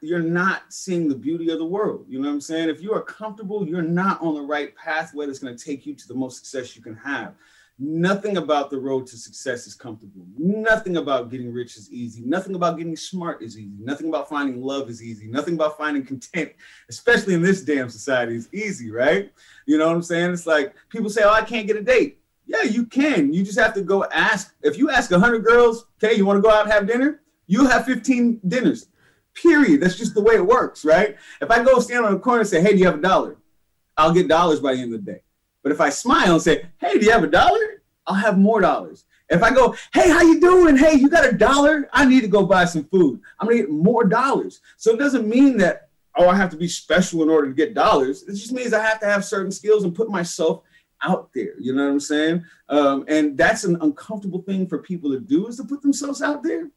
you're not seeing the beauty of the world. You know what I'm saying? If you are comfortable, you're not on the right pathway that's going to take you to the most success you can have. Nothing about the road to success is comfortable. Nothing about getting rich is easy. Nothing about getting smart is easy. Nothing about finding love is easy. Nothing about finding content, especially in this damn society, is easy, right? You know what I'm saying? It's like people say, Oh, I can't get a date. Yeah, you can. You just have to go ask. If you ask 100 girls, okay, you want to go out and have dinner? You'll have 15 dinners. Period. That's just the way it works, right? If I go stand on the corner and say, Hey, do you have a dollar? I'll get dollars by the end of the day. But if I smile and say, "Hey, do you have a dollar?" I'll have more dollars. If I go, "Hey, how you doing? Hey, you got a dollar? I need to go buy some food." I'm gonna get more dollars. So it doesn't mean that oh, I have to be special in order to get dollars. It just means I have to have certain skills and put myself out there. You know what I'm saying? Um, and that's an uncomfortable thing for people to do is to put themselves out there.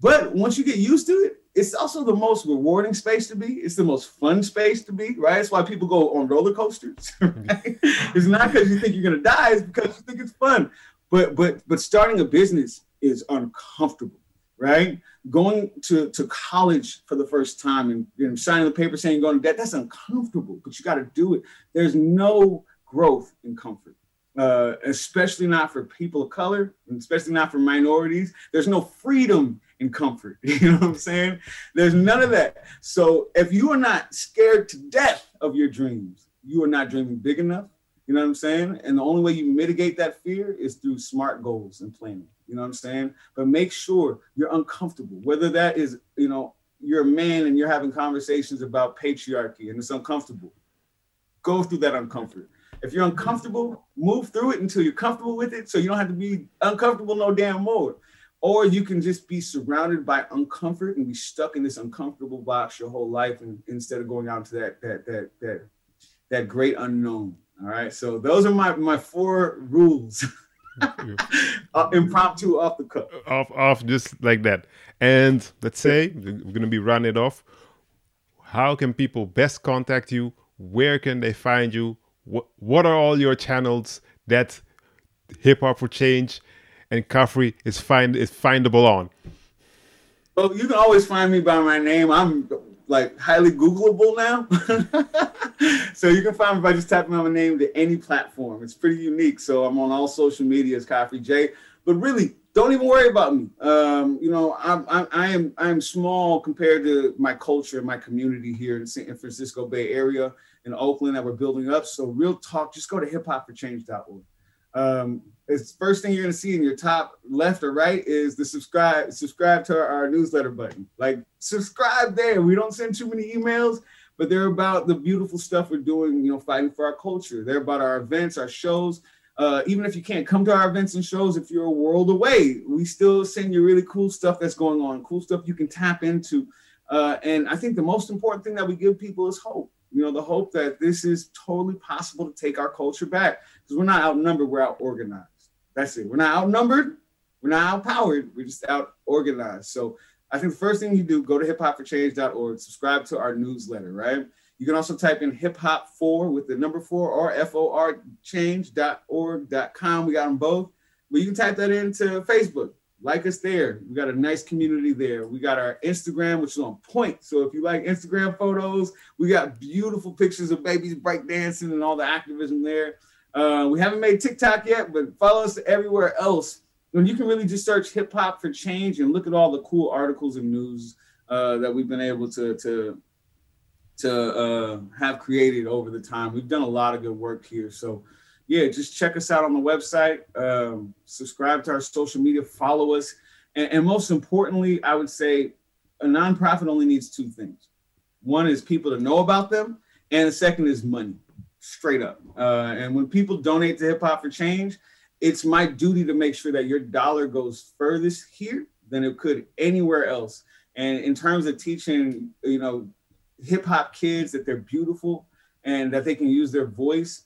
But once you get used to it, it's also the most rewarding space to be. It's the most fun space to be, right? That's why people go on roller coasters. Right? it's not because you think you're gonna die, it's because you think it's fun. But but but starting a business is uncomfortable, right? Going to, to college for the first time and you know, signing the paper saying you're going to debt, that's uncomfortable, but you got to do it. There's no growth in comfort, uh, especially not for people of color, and especially not for minorities. There's no freedom in comfort. You know what I'm saying? There's none of that. So if you are not scared to death of your dreams, you are not dreaming big enough. You know what I'm saying? And the only way you mitigate that fear is through smart goals and planning. You know what I'm saying? But make sure you're uncomfortable, whether that is, you know, you're a man and you're having conversations about patriarchy and it's uncomfortable. Go through that uncomfort. If you're uncomfortable, move through it until you're comfortable with it. So you don't have to be uncomfortable no damn more. Or you can just be surrounded by uncomfort and be stuck in this uncomfortable box your whole life and instead of going out to that that that that that great unknown. All right. So those are my my four rules. uh, impromptu off the cuff. Off off just like that. And let's say we're gonna be running it off. How can people best contact you? Where can they find you? what what are all your channels that Hip Hop for Change and Khafre is find is findable on? Well, you can always find me by my name. I'm like highly Googleable now. so you can find me by just typing my name to any platform. It's pretty unique. So I'm on all social medias, Khafre Jay. But really, don't even worry about me. Um, you know, I'm, I'm, I am I am small compared to my culture, and my community here in San Francisco Bay Area in Oakland that we're building up. So real talk, just go to hiphopforchange.org. Um, it's first thing you're gonna see in your top left or right is the subscribe subscribe to our, our newsletter button. Like subscribe there. We don't send too many emails, but they're about the beautiful stuff we're doing. You know, fighting for our culture. They're about our events, our shows. Uh, even if you can't come to our events and shows, if you're a world away, we still send you really cool stuff that's going on, cool stuff you can tap into. Uh, and I think the most important thing that we give people is hope you know, the hope that this is totally possible to take our culture back because we're not outnumbered, we're out organized. That's it. We're not outnumbered, we're not outpowered, we're just out organized. So I think the first thing you do, go to hiphopforchange.org, subscribe to our newsletter, right? You can also type in hip hop four with the number four or F O R change.org.com. We got them both. But you can type that into Facebook like us there. We got a nice community there. We got our Instagram, which is on point. So if you like Instagram photos, we got beautiful pictures of babies breakdancing and all the activism there. Uh, we haven't made TikTok yet, but follow us everywhere else. And you can really just search hip hop for change and look at all the cool articles and news uh, that we've been able to to to uh, have created over the time. We've done a lot of good work here. So yeah, just check us out on the website, um, subscribe to our social media, follow us. And, and, most importantly, I would say a nonprofit only needs two things one is people to know about them, and the second is money, straight up. Uh, and when people donate to Hip Hop for Change, it's my duty to make sure that your dollar goes furthest here than it could anywhere else. And in terms of teaching, you know, hip hop kids that they're beautiful and that they can use their voice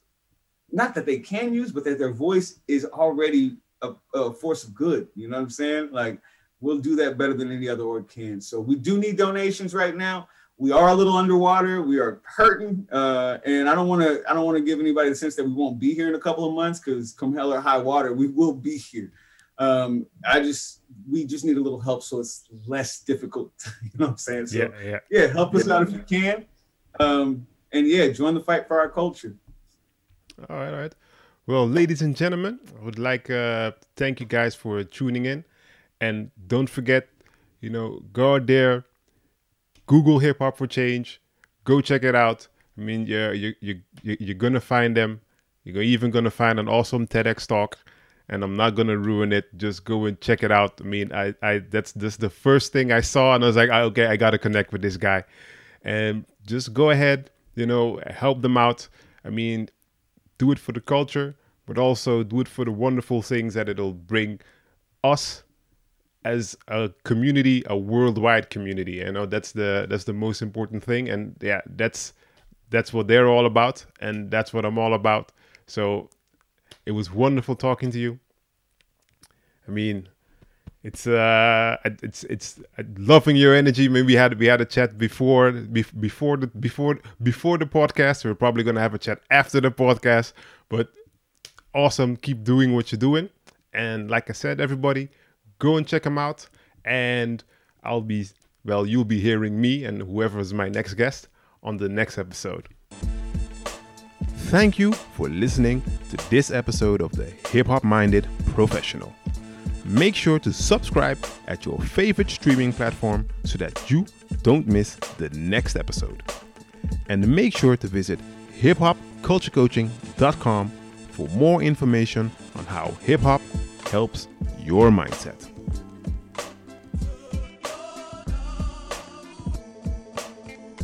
not that they can use, but that their voice is already a, a, force of good. You know what I'm saying? Like we'll do that better than any other org can. So we do need donations right now. We are a little underwater. We are hurting, uh, and I don't want to. I don't want to give anybody the sense that we won't be here in a couple of months because come hell or high water, we will be here. Um, I just we just need a little help so it's less difficult. you know what I'm saying? So, yeah, yeah, yeah. Help us yeah. out if you can, um, and yeah, join the fight for our culture. All right, all right. Well, ladies and gentlemen, I would like uh, thank you guys for tuning in, and don't forget, you know, go out there, Google Hip Hop for Change, go check it out. I mean, you're you you you're gonna find them. You're even gonna find an awesome TEDx talk, and I'm not gonna ruin it. Just go and check it out. I mean, I I that's this the first thing I saw, and I was like, ah, okay, I gotta connect with this guy, and just go ahead, you know, help them out I mean, do it for the culture, but also do it for the wonderful things that it'll bring us as a community, a worldwide community. You know, that's the that's the most important thing. And yeah, that's that's what they're all about, and that's what I'm all about. So it was wonderful talking to you. I mean, it's uh, it's it's loving your energy. Maybe we had we had a chat before before the before before the podcast. We're probably gonna have a chat after the podcast. But awesome, keep doing what you're doing. And like I said, everybody, go and check them out. And I'll be well, you'll be hearing me and whoever is my next guest on the next episode. Thank you for listening to this episode of the Hip Hop Minded Professional. Make sure to subscribe at your favorite streaming platform so that you don't miss the next episode. And make sure to visit hiphopculturecoaching.com for more information on how hip hop helps your mindset.